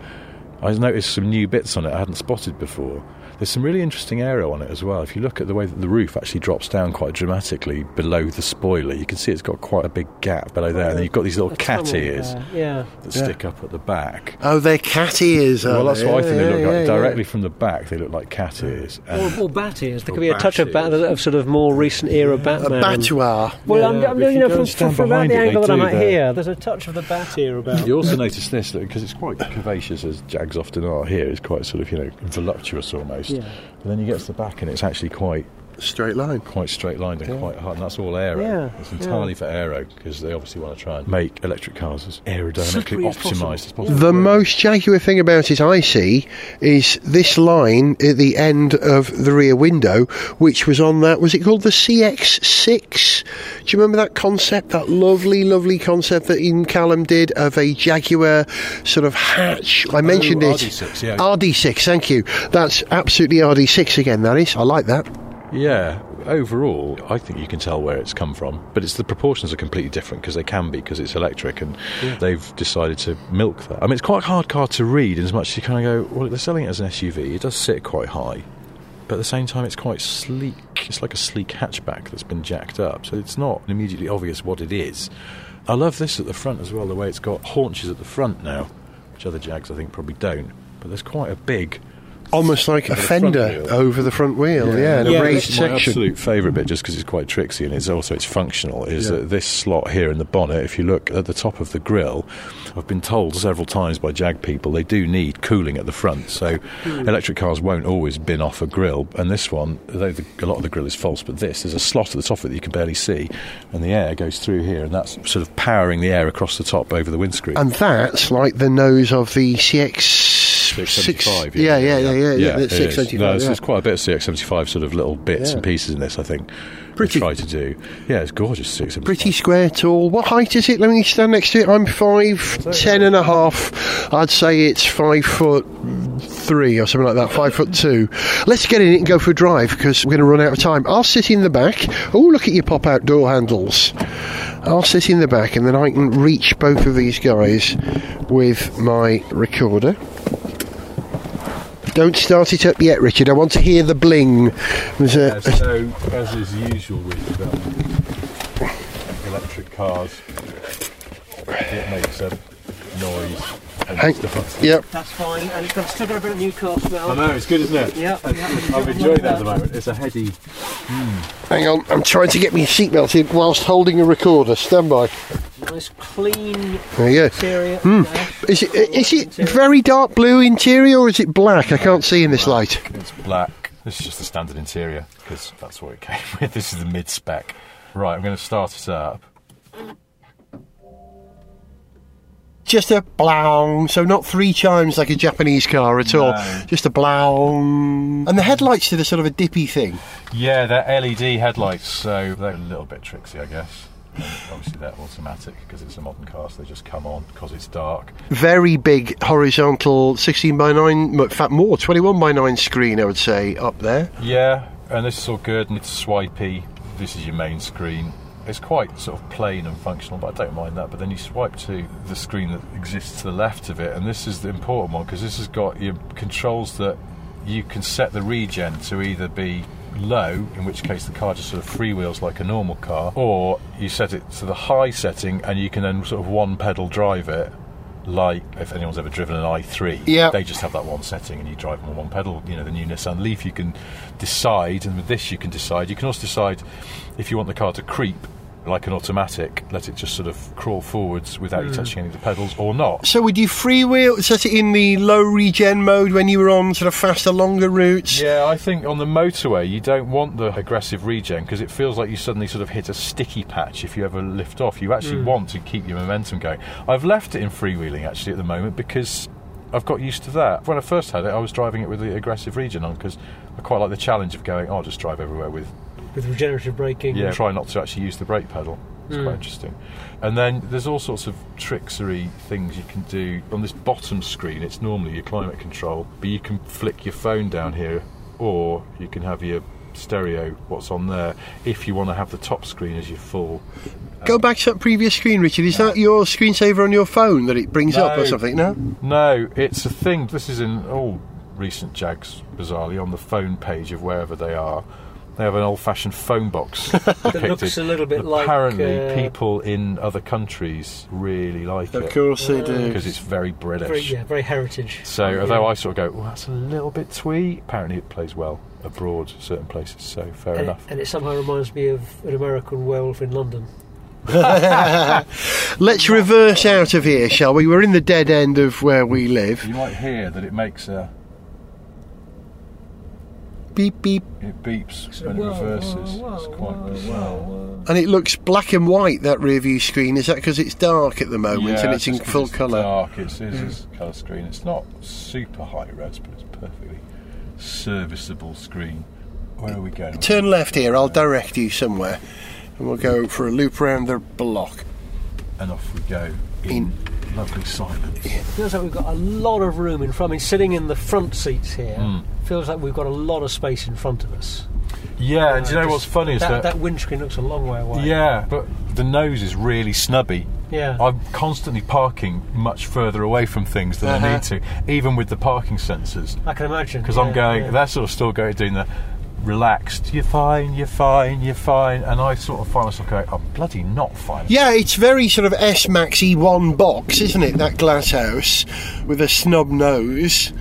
I noticed some new bits on it I hadn't spotted before. There's some really interesting aero on it as well. If you look at the way that the roof actually drops down quite dramatically below the spoiler, you can see it's got quite a big gap below there, and then you've got these little A cat ears there, Yeah. that Yeah. stick up at the back. Oh, they're cat ears. Well, that's they? what I think Yeah, they look yeah, like. yeah, Directly from the back, they look like cat ears. Or, or bat ears. There could be a bat touch of, bat, ears. of sort of more recent era Batman. A Batman. batois. Well, Yeah, I'm, but I'm you you know, from, and from, from about behind the angle that I'm at here, there's a touch of the bat ear about. You also notice this because it's quite curvaceous, as Jags often are. Here, it's quite sort of you know voluptuous almost. Yeah. But then you get to the back, and it's actually quite Straight line. quite straight lined and quite hard, and that's all aero. Yeah, It's entirely yeah. for aero because they obviously want to try and make electric cars as aerodynamically Slippery as possible. optimised as possible. The most Jaguar thing about it I see is this line at the end of the rear window, which was on that, was it called the CX6? Do you remember that concept, that lovely, lovely concept that Ian Callum did of a Jaguar sort of hatch? I oh, mentioned it. RD6, yeah. RD6, thank you. That's absolutely RD6 again, that is. I like that. Yeah, overall, I think you can tell where it's come from, but it's the proportions are completely different because they can be because it's electric, and they've decided to milk that. I mean, it's quite a hard car to read, in as much as you kind of go, well, they're selling it as an SUV. It does sit quite high, but at the same time, it's quite sleek. It's like a sleek hatchback that's been jacked up, so it's not immediately obvious what it is. I love this at the front as well, the way it's got haunches at the front now, which other Jags I think probably don't. But there's quite a big Almost like a Over the fender over the front wheel, yeah, and Yeah, a raised It's my section. absolute favourite bit, just because it's quite tricksy and it's also it's functional. Is Yeah. that this slot here in the bonnet? If you look at the top of the grille, I've been told several times by Jag people they do need cooling at the front. So hmm. electric cars won't always bin off a grille, and this one, though the, a lot of the grille is false, but this there's a slot at the top of it that you can barely see, and the air goes through here, and that's sort of powering the air across the top over the windscreen. And that's like the nose of the CX. 675, yeah, yeah, yeah, yeah, yeah, is. 675. No, there's, yeah. quite a bit of CX75 sort of little bits Yeah. and pieces in this, I think. Pretty- try to do. Yeah, it's gorgeous CX75. Pretty square, tall. What height is it? Let me stand next to it. I'm five ten and a half. I'd say it's five foot three or something like that. Five foot two. Let's get in it and go for a drive because we're going to run out of time. I'll sit in the back. Oh, look at your pop-out door handles. I'll sit in the back and then I can reach both of these guys with my recorder. Don't start it up yet, Richard. I want to hear the bling. A, so, as is usual with um, electric cars, it makes a noise. And Hang- stuff. yep. That's fine, and it's got, still got a bit of new car smell. I know, it's good, isn't it? Yeah, I'm enjoying that at the moment. It's a heady. Hang on, I'm trying to get my seatbelt in whilst holding a recorder. Stand by. Nice clean There you go. interior. Hmm. dash. Is it is it Interior. very dark blue interior or is it black? I can't see in this light. It's black. This is just the standard interior because that's what it came *laughs* with. This is the mid spec. Right, I'm going to start it up. Just a blow, so not three chimes like a Japanese car at all. Just a blow. And the headlights did a sort of a dippy thing. Yeah, they're LED headlights, so they're a little bit tricksy, I guess. And obviously, they're automatic because it's a modern car, so they just come on because it's dark. Very big horizontal 16 by 9, in fact more, 21 by 9 screen I would say up there. Yeah, and this is all good and it's swipey. This is your main screen. It's quite sort of plain and functional, but I don't mind that. But then you swipe to the screen that exists to the left of it, and this is the important one because this has got your controls that you can set the regen to either be low, in which case the car just sort of freewheels like a normal car, or you set it to the high setting and you can then sort of one pedal drive it. Like if anyone's ever driven an i3, Yeah. they just have that one setting and you drive them on one pedal. You know, the new Nissan Leaf, you can decide, and with this, you can decide. You can also decide if you want the car to creep like an automatic, let it just sort of crawl forwards without you hmm. touching any of the pedals, or not. So would you freewheel, set it in the low regen mode when you were on sort of faster, longer routes? Yeah, I think on the motorway you don't want the aggressive regen because it feels like you suddenly sort of hit a sticky patch if you ever lift off. You actually hmm. want to keep your momentum going. I've left it in freewheeling actually at the moment because I've got used to that. When I first had it, I was driving it with the aggressive regen on because I quite like the challenge of going, oh, I'll just drive everywhere with with regenerative braking. Yeah, try not to actually use the brake pedal. It's quite hmm. interesting. And then there's all sorts of tricksery things you can do. On this bottom screen, it's normally your climate control, but you can flick your phone down here, or you can have your stereo what's on there if you want to have the top screen as your full. Go uh, back to that previous screen, Richard. Is that your screensaver on your phone that it brings up or something? No. No, it's a thing. This is in all recent Jags, bizarrely, on the phone page of wherever they are. They have an old-fashioned phone box *laughs* depicted. looks a little bit like, Apparently, uh, people in other countries really like it. Of course they do. because it's very British. Very, yeah, very heritage. So, although I sort of go, well, that's a little bit twee. Apparently, it plays well abroad, certain places. So, fair And it, enough. and it somehow reminds me of an American werewolf in London. *laughs* Let's reverse out of here, shall we? We're in the dead end of where we live. You might hear that it makes a Beep beep, it beeps when it reverses. whoa, it's quite whoa, bizarre. and it looks black and white. That rear view screen is that because it's dark at the moment Yeah, and it's in full it's colour. Dark. It's, it's a colour screen. It's not super high res, but it's perfectly serviceable screen. Where are we going? Turn left here. I'll direct you somewhere, and we'll go for a loop around the block. and off we go in, lovely silence. Feels like we've got a lot of room in front. I mean, sitting in the front seats here, Mm. feels like we've got a lot of space in front of us. Yeah, and do you know what's funny is that, that, that windscreen looks a long way away. yeah, but the nose is really snubby. yeah. I'm constantly parking much further away from things than I Uh-huh. need to, even with the parking sensors. I can imagine Because yeah, I'm going, yeah. they're sort of still going doing the relaxed. You're fine. You're fine. You're fine. And I sort of find myself going, I'm bloody not fine. Yeah, it's very sort of S Max E1 box, isn't it? That glass house with a snub nose.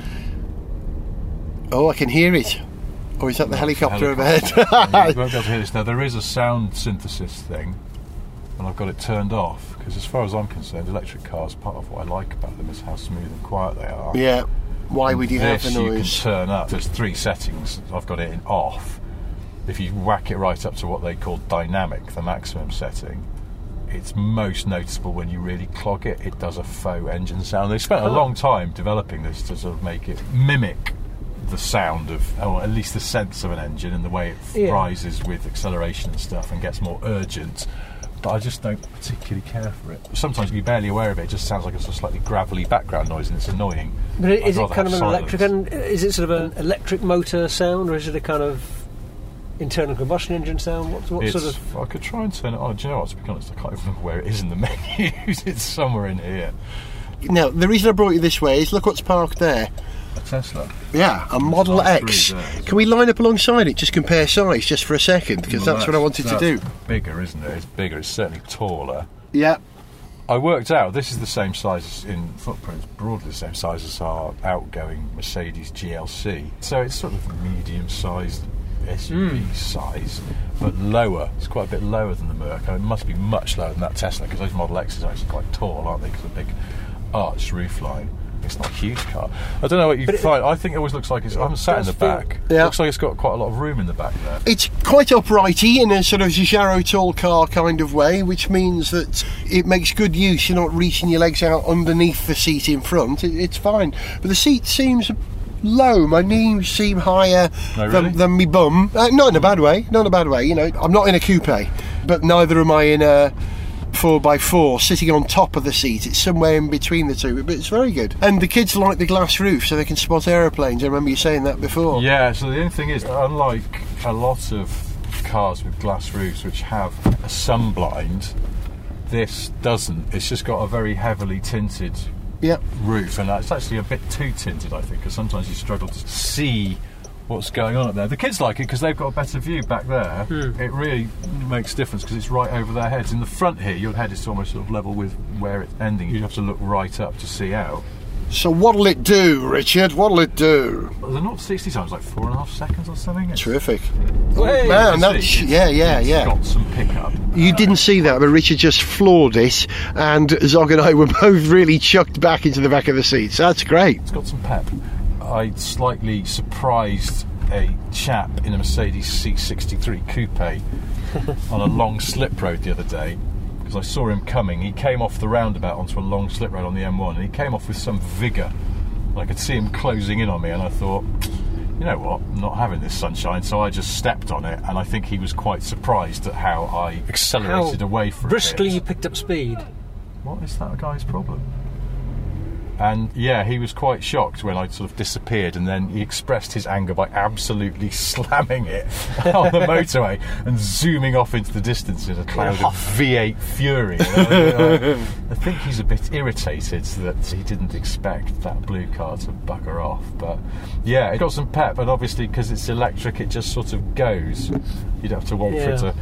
Oh, I can hear it. Or is that the helicopter, Helicopter. *laughs* overhead? you won't be able to hear this now. There is a sound synthesis thing, and I've got it turned off because, as far as I'm concerned, electric cars. Part of what I like about them is how smooth and quiet they are. yeah. Why would you have this the you can turn up. There's three settings. I've got it in off. If you whack it right up to what they call dynamic, the maximum setting, it's most noticeable when you really clog it. It does a faux engine sound. They spent a oh. long time developing this to sort of make it mimic the sound of, or at least the sense of an engine and the way it Yeah. rises with acceleration and stuff and gets more urgent. But I just don't particularly care for it. Sometimes you're barely aware of it. It just sounds like it's a slightly gravelly background noise and it's annoying. But I'd is it kind of an silence. electric? And is it sort of an electric motor sound, or is it a kind of internal combustion engine sound? What, what sort of? I could try and turn it on. Do you know what? To be honest, I can't even remember where it is in the *laughs* menus. it's somewhere in here. Now, the reason I brought you this way is look what's parked there. A Tesla. Yeah, a Model Nice X. breeze there. Can we line up alongside it, just compare size just for a second? Because Well, that's, what I wanted to do. Bigger, isn't it? It's bigger. It's certainly taller. Yeah. I worked out this is the same size in footprint, broadly the same size as our outgoing Mercedes GLC. So it's sort of medium-sized SUV hmm. size, but lower. It's quite a bit lower than the Merc. It must be much lower than that Tesla because those Model X's are actually quite tall, aren't they? Because of the big arched roofline. It's not a huge car. I don't know what you But it- find. I think it always looks like it's. I'm sat in the back. Yeah. Looks like it's got quite a lot of room in the back there. It's quite uprighty in a sort of Giugiaro tall car kind of way, which means that it makes good use. You're not reaching your legs out underneath the seat in front. It, it's fine. But the seat seems low. My knees seem higher Oh, really? than, than me bum. Uh, not in a bad way. Not in a bad way. You know, I'm not in a coupe, but neither am I in a. 4x4 sitting on top of the seat. It's somewhere in between the two, but it's very good. And the kids like the glass roof so they can spot aeroplanes. I remember you saying that before. Yeah, so the only thing is, unlike a lot of cars with glass roofs which have a sunblind, this doesn't. It's just got a very heavily tinted Yeah. roof, and it's actually a bit too tinted, I think, because sometimes you struggle to see what's going on up there. The kids like it because they've got a better view back there. Hmm. It really makes a difference because it's right over their heads. In the front here, your head is almost sort of level with where it's ending. You have to look right up to see out. So what'll it do, Richard? What'll it do? But they're not 60 times, like four and a half seconds or something. It's- Terrific. Hey! Man, that's yeah, yeah, it's yeah. got some pickup. You didn't see that, but Richard just floored it, and Zog and I were *laughs* both really chucked back into the back of the seats. That's great. It's got some pep. I slightly surprised a chap in a Mercedes C63 coupe *laughs* on a long slip road the other day because I saw him coming. He came off the roundabout onto a long slip road on the M1 and he came off with some vigour. I could see him closing in on me and I thought, you know what, I'm not having this sunshine, so I just stepped on it and I think he was quite surprised at how I accelerated How away from briskly it. you picked up speed. What is that guy's problem? And yeah, he was quite shocked when I sort of disappeared, and then he expressed his anger by absolutely *laughs* slamming it *laughs* on the motorway and zooming off into the distance in a cloud of *laughs* V8 fury. I, I think he's a bit irritated that he didn't expect that blue car to bugger off. But yeah, it got some pep, and obviously because it's electric, it just sort of goes. You don't have to wait for it to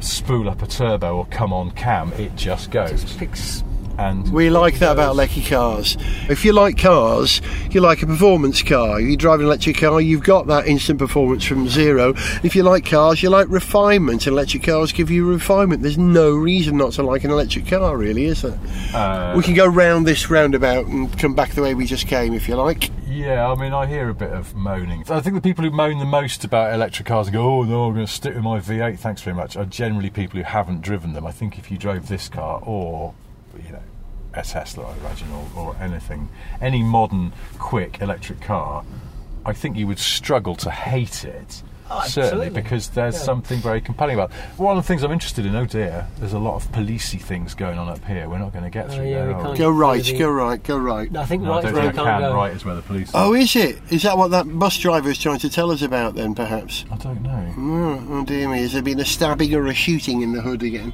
spool up a turbo or come on cam. It just goes. Picks And We like that about Lecky cars. If you like cars, you like a performance car. If you drive an electric car, you've got that instant performance from zero. If you like cars, you like refinement. Electric cars give you refinement. There's no reason not to like an electric car, really, is there? uh, we can go round this roundabout and come back the way we just came, if you like. Yeah, I mean, I hear a bit of moaning. I think the people who moan the most about electric cars and go, oh no, I'm going to stick with my V8, thanks very much, are generally people who haven't driven them. I think if you drove this car or, a Tesla, I imagine, or, or anything, any modern, quick electric car, I think you would struggle to hate it. Oh, Certainly, because there's Yeah. something very compelling about. it. One of the things I'm interested in. Oh dear, there's a lot of policey things going on up here. We're not going to get Oh, through yeah, there. we are can't Go right, Maybe- go right, go right. I think No, I right don't where think I can't go. Right is where the police. Oh, is it? Is that what that bus driver is trying to tell us about then, perhaps? I don't know. Oh, oh dear me, has there been a stabbing or a shooting in the hood again?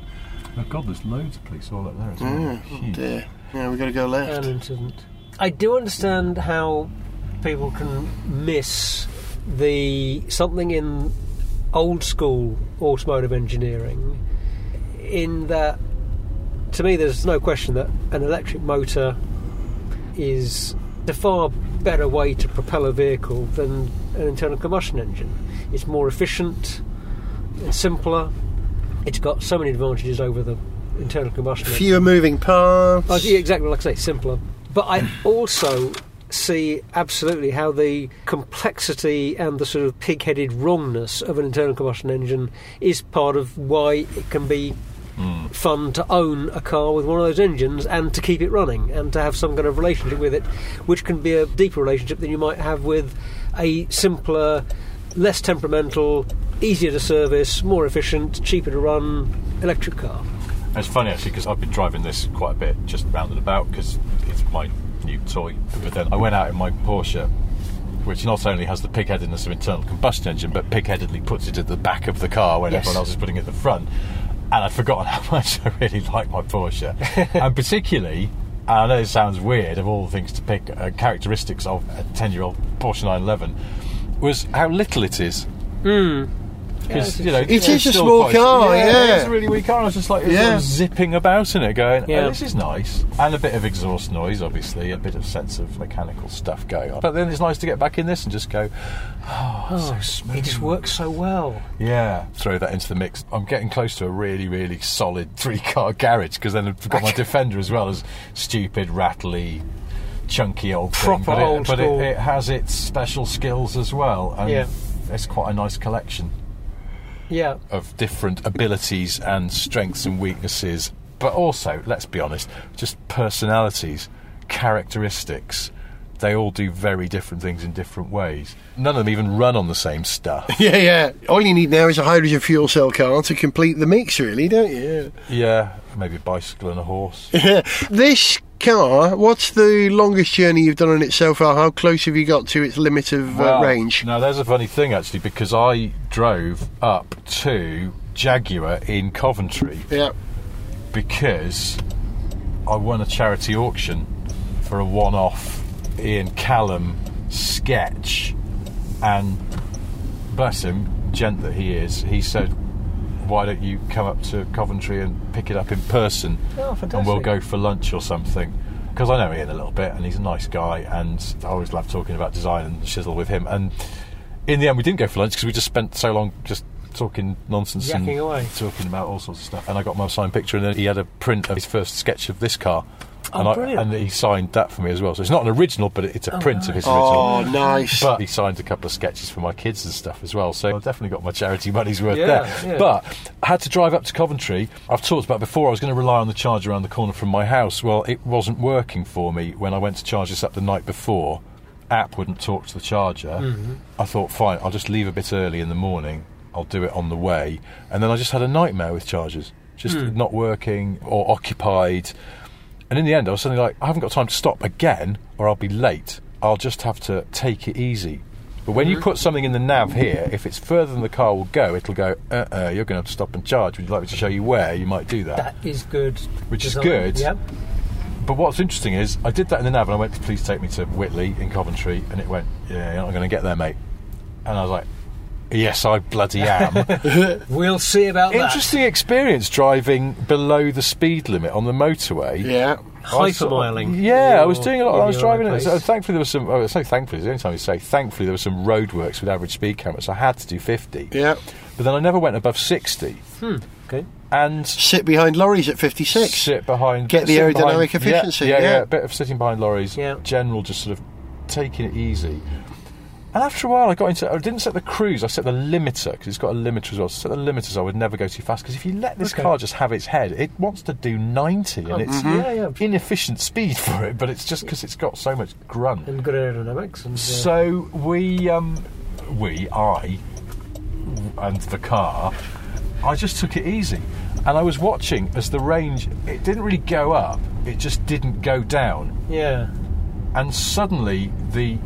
Oh God, there's loads of police all up there as well. Mm, oh, oh dear. Yeah, we've got to go left. An incident. I do understand how people can miss the something in old school automotive engineering. In that, to me, there's no question that an electric motor is a far better way to propel a vehicle than an internal combustion engine. It's more efficient, it's simpler. It's got so many advantages over the internal combustion engine. Fewer moving parts. Oh, yeah, exactly like I say, simpler. But I *coughs* also see absolutely how the complexity and the sort of pig-headed wrongness of an internal combustion engine is part of why it can be hmm. fun to own a car with one of those engines and to keep it running and to have some kind of relationship with it, which can be a deeper relationship than you might have with a simpler, less temperamental, easier to service, more efficient, cheaper to run electric car. It's funny actually because I've been driving this quite a bit, just round and about because it's my new toy. But then I went out in my Porsche, which not only has the pig-headedness of internal combustion engine, but pig-headedly puts it at the back of the car when Yes. everyone else is putting it at the front. And I'd forgotten *laughs* how much I really like my Porsche, *laughs* and particularly. And I know it sounds weird of all the things to pick uh, characteristics of a 10 year old Porsche 911 was how little it is hmm. because you know it is a still small quite- car, yeah. it's a really wee car. I was just like sort of Yeah. zipping about in it, going, oh, Yeah. "Oh, this is nice," and a bit of exhaust noise, obviously, a bit of sense of mechanical stuff going on. But then it's nice to get back in this and just go, "Oh, so oh, smooth." It just works so well. Yeah, throw that into the mix. I'm getting close to a really, really solid three-car garage because then I've got my Defender as well as stupid, rattly. Chunky old thing, Proper but, it, old but school. it, it has its special skills as well, and Yeah. it's quite a nice collection Yeah. of different abilities and strengths and weaknesses, but also, let's be honest, just personalities, characteristics. They all do very different things in different ways. None of them even run on the same stuff. *laughs* Yeah, yeah. All you need now is a hydrogen fuel cell car to complete the mix, really, don't you? yeah, maybe a bicycle and a horse. Yeah. *laughs* this car, what's the longest journey you've done on it so far? How close have you got to its limit of uh, range? Now, there's a funny thing actually, because I drove up to Jaguar in Coventry Yeah. because I won a charity auction for a one off Ian Callum sketch. And bless him, gent that he is, he said, Why don't you come up to Coventry and pick it up in person? Oh, And we'll go for lunch or something. Because I know Ian a little bit and he's a nice guy, and I always love talking about design and shizzle with him. And in the end, we didn't go for lunch because we just spent so long just talking nonsense and away. talking about all sorts of stuff. And I got my signed picture, and then he had a print of his first sketch of this car. Oh, and, I, and he signed that for me as well. So it's not an original, but it's a print of his original. Oh, nice. But he signed a couple of sketches for my kids and stuff as well. So I've definitely got my charity *laughs* money's worth Yeah, there. yeah. But I had to drive up to Coventry. I've talked about before, I was going to rely on the charger around the corner from my house. Well, it wasn't working for me when I went to charge this up the night before. App wouldn't talk to the charger. Mm-hmm. I thought, fine, I'll just leave a bit early in the morning. I'll do it on the way. And then I just had a nightmare with chargers. Just Hmm. not working or occupied. And in the end, I was suddenly like, I haven't got time to stop again, or I'll be late. I'll just have to take it easy. But when you put something in the nav here, if it's further than the car will go, it'll go, uh uh, you're going to have to stop and charge. Would you like me to show you where you might do that? That is good. Which is good. Yep. But what's interesting is, I did that in the nav and I went please take me to Whitley in Coventry, and it went, yeah, you're not going to get there, mate. And I was like, yes, I bloody am. *laughs* We'll see about that. Interesting experience driving below the speed limit on the motorway. Yeah. that. I was sort of- Hypermiling. Yeah, I was doing a lot. I was driving it. So thankfully, there was some. Oh, I say thankfully. It's the only time you say thankfully there was some roadworks with average speed cameras. So I had to do fifty. Yeah. But then I never went above sixty. Hmm. Okay. And Sit behind lorries at 56. sit behind. Get the aerodynamic behind- efficiency, Yeah, yeah, yeah. a bit of sitting behind lorries. Yeah. General, just sort of taking it easy. And after a while, I got into. I didn't set the cruise. I set the limiter because it's got a limiter as well. So set the limiter so I would never go too fast. Because if you let this Okay. car just have its head, it wants to do ninety, and it's Yeah, yeah. inefficient speed *laughs* for it. But it's just because it's got so much grunt. And good aerodynamics. And, uh, So we, um, we, I, and the car, I just took it easy, and I was watching as the range. It didn't really go up; it just didn't go down, yeah. and suddenly the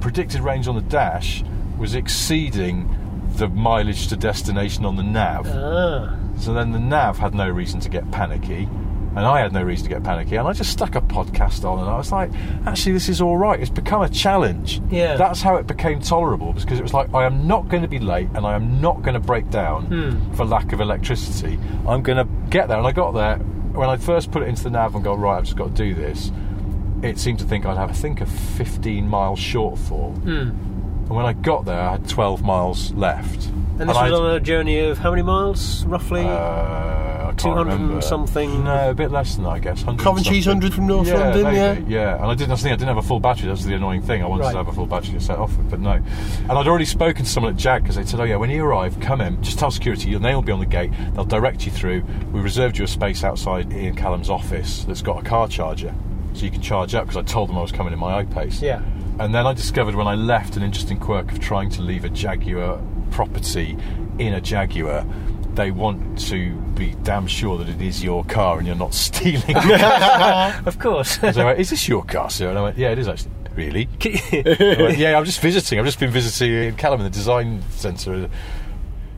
predicted range on the dash was exceeding the mileage to destination on the nav. Ah. So then the nav had no reason to get panicky, and I had no reason to get panicky, and I just stuck a podcast on, and I was like, actually, this is all right. It's become a challenge. Yeah. That's how it became tolerable, because it was like, I am not going to be late, and I am not going to break down Hmm. for lack of electricity. I'm going to get there, and I got there. When I first put it into the nav and go, right, I've just got to do this, it seemed to think I'd have, I think, a 15 mile shortfall. Hmm. And when I got there, I had 12 miles left. And this I'd- was on a journey of how many miles, roughly? uh, I can't 200 remember. something? No, a bit less than that, I guess. 100 Coventry's something. 100 from North yeah, London, maybe, yeah. yeah. And I didn't. That's the thing. I didn't have a full battery. That's the annoying thing. I wanted Right. to have a full battery to set off with, but no. And I'd already spoken to someone at Jag because they said, "Oh yeah, when you arrive, come in. Just tell security. Your name will be on the gate. They'll direct you through. We reserved you a space outside Ian Callum's office that's got a car charger, so you can charge up." Because I told them I was coming in my iPace. Yeah. And then I discovered when I left an interesting quirk of trying to leave a Jaguar property in a Jaguar. They want to be damn sure that it is your car and you're not *laughs* stealing it. *laughs* of course. so went, is this your car, sir? And I went, yeah, it is actually. Really? *laughs* Went, yeah, I'm just visiting. I've just been visiting Ian Callum in the design centre.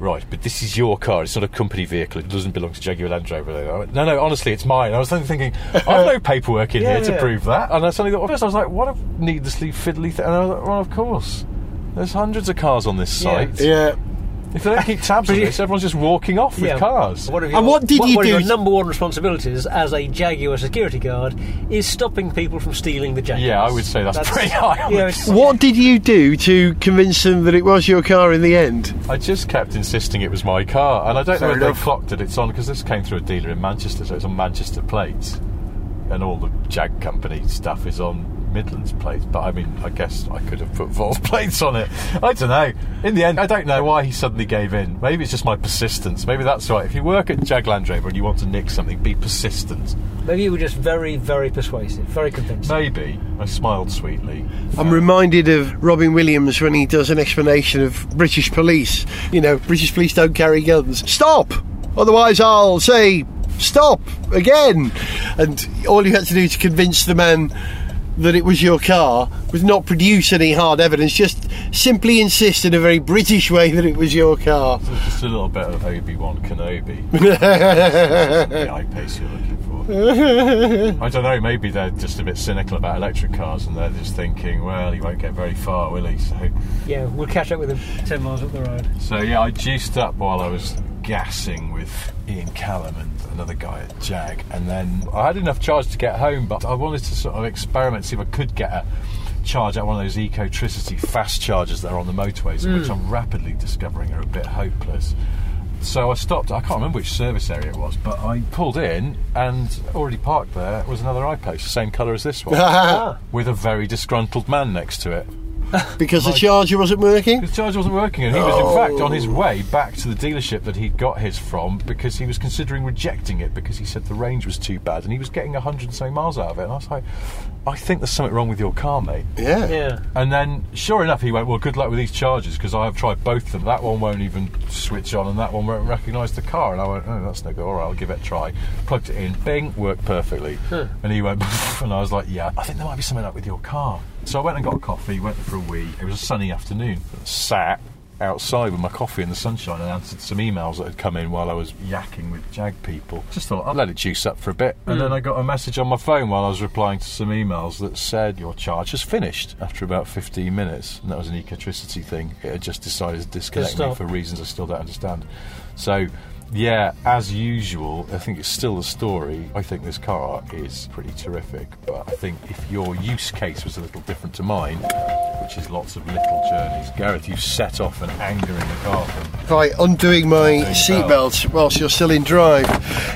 Right, but this is your car. It's not a company vehicle. It doesn't belong to Jaguar Land Rover. I went, no, no, honestly, it's mine. I was then thinking, I've no *laughs* paperwork in Yeah, here to yeah. prove that. And I suddenly thought, first I was like, what a needlessly fiddly thing. And I was like, well, of course. There's hundreds of cars on this Yeah. site. Yeah. If they don't keep tabs on this, everyone's just walking off with Yeah. cars. What have And what did what, you one do Of your number one responsibilities as a Jaguar security guard is stopping people from stealing the Jaguars. Yeah, I would say that's pretty high on you the know, it's- What did you do to convince them that it was your car in the end? I just kept insisting it was my car, and I don't Fair know if enough. they clocked that it's on because this came through a dealer in Manchester, so it's on Manchester plates, and all the Jag company stuff is on Midlands plates. But I mean, I guess I could have put Volvo *laughs* plates on it. I don't know. In the end, I don't know why he suddenly gave in. Maybe it's just my persistence. Maybe that's right. If you work at Jag Land Rover and you want to nick something, be persistent. Maybe you were just very, very persuasive, very convincing. Maybe I smiled sweetly. I'm um, reminded of Robin Williams when he does an explanation of British police. You know, British police don't carry guns. Stop! Otherwise, I'll say stop again. And all you had to do to convince the man that it was your car was not produce any hard evidence, just simply insist in a very British way that it was your car. Just a little bit of Obi Wan Kenobi. *laughs* the I-Pace you're looking for. I don't know. Maybe they're just a bit cynical about electric cars, and they're just thinking, well, he won't get very far, will he? So, Yeah, we'll catch up with him 10 miles up the road. so yeah, I juiced up while I was gassing with Ian Callum and another guy at Jag, and then I had enough charge to get home, but I wanted to sort of experiment, see if I could get a charge out one of those ecotricity fast chargers that are on the motorways, which I'm rapidly discovering are a bit hopeless. So I stopped. I can't remember which service area it was, but I pulled in and already parked there was another I-Pace, same colour as this one, *laughs* Ah, with a very disgruntled man next to it. Because the charger wasn't working. His charger wasn't working, and he was in oh. fact on his way back to the dealership that he'd got his from because he was considering rejecting it because he said the range was too bad, and he was getting a hundred and so miles out of it. And I was like, I think there's something wrong with your car, mate. Yeah. Yeah. And then, sure enough, he went, Well, good luck with these chargers because I have tried both of them. That one won't even switch on, and that one won't recognise the car. And I went, Oh, that's no good. All right, I'll give it a try. Plugged it in, bing, worked perfectly. And he went, *laughs* And I was like, Yeah, I think there might be something up with your car. So I went and got a coffee, went for a wee. It was a sunny afternoon. Sat outside with my coffee in the sunshine and answered some emails that had come in while I was yakking with Jag people. Just thought I'll let it juice up for a bit. And then I got a message on my phone while I was replying to some emails that said your charge has finished after about 15 minutes. And that was an ecotricity thing. It had just decided to disconnect me for reasons I still don't understand. So. Yeah, as usual, I think it's still the story. I think this car is pretty terrific, but I think if your use case was a little different to mine, which is lots of little journeys, Gareth, you set off an anger in the car from By undoing my you seatbelt whilst you're still in drive.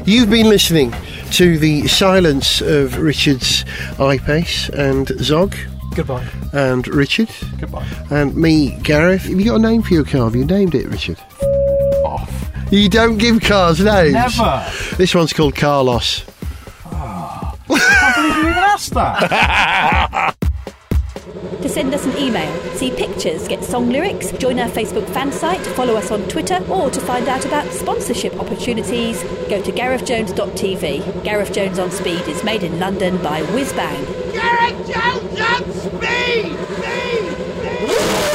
You've been listening to the silence of Richard's iPace and Zog Goodbye. and Richard goodbye. and me, Gareth. Have you got a name for your car? Have you named it, Richard? Off. You don't give cars names. Never. This one's called Carlos. I believe you even asked that. *laughs* To send us an email, see pictures, get song lyrics, join our Facebook fan site, follow us on Twitter, or to find out about sponsorship opportunities, go to garethjones.tv. Gareth Jones on Speed is made in London by Whizbang. Gareth Jones on speed! Speed!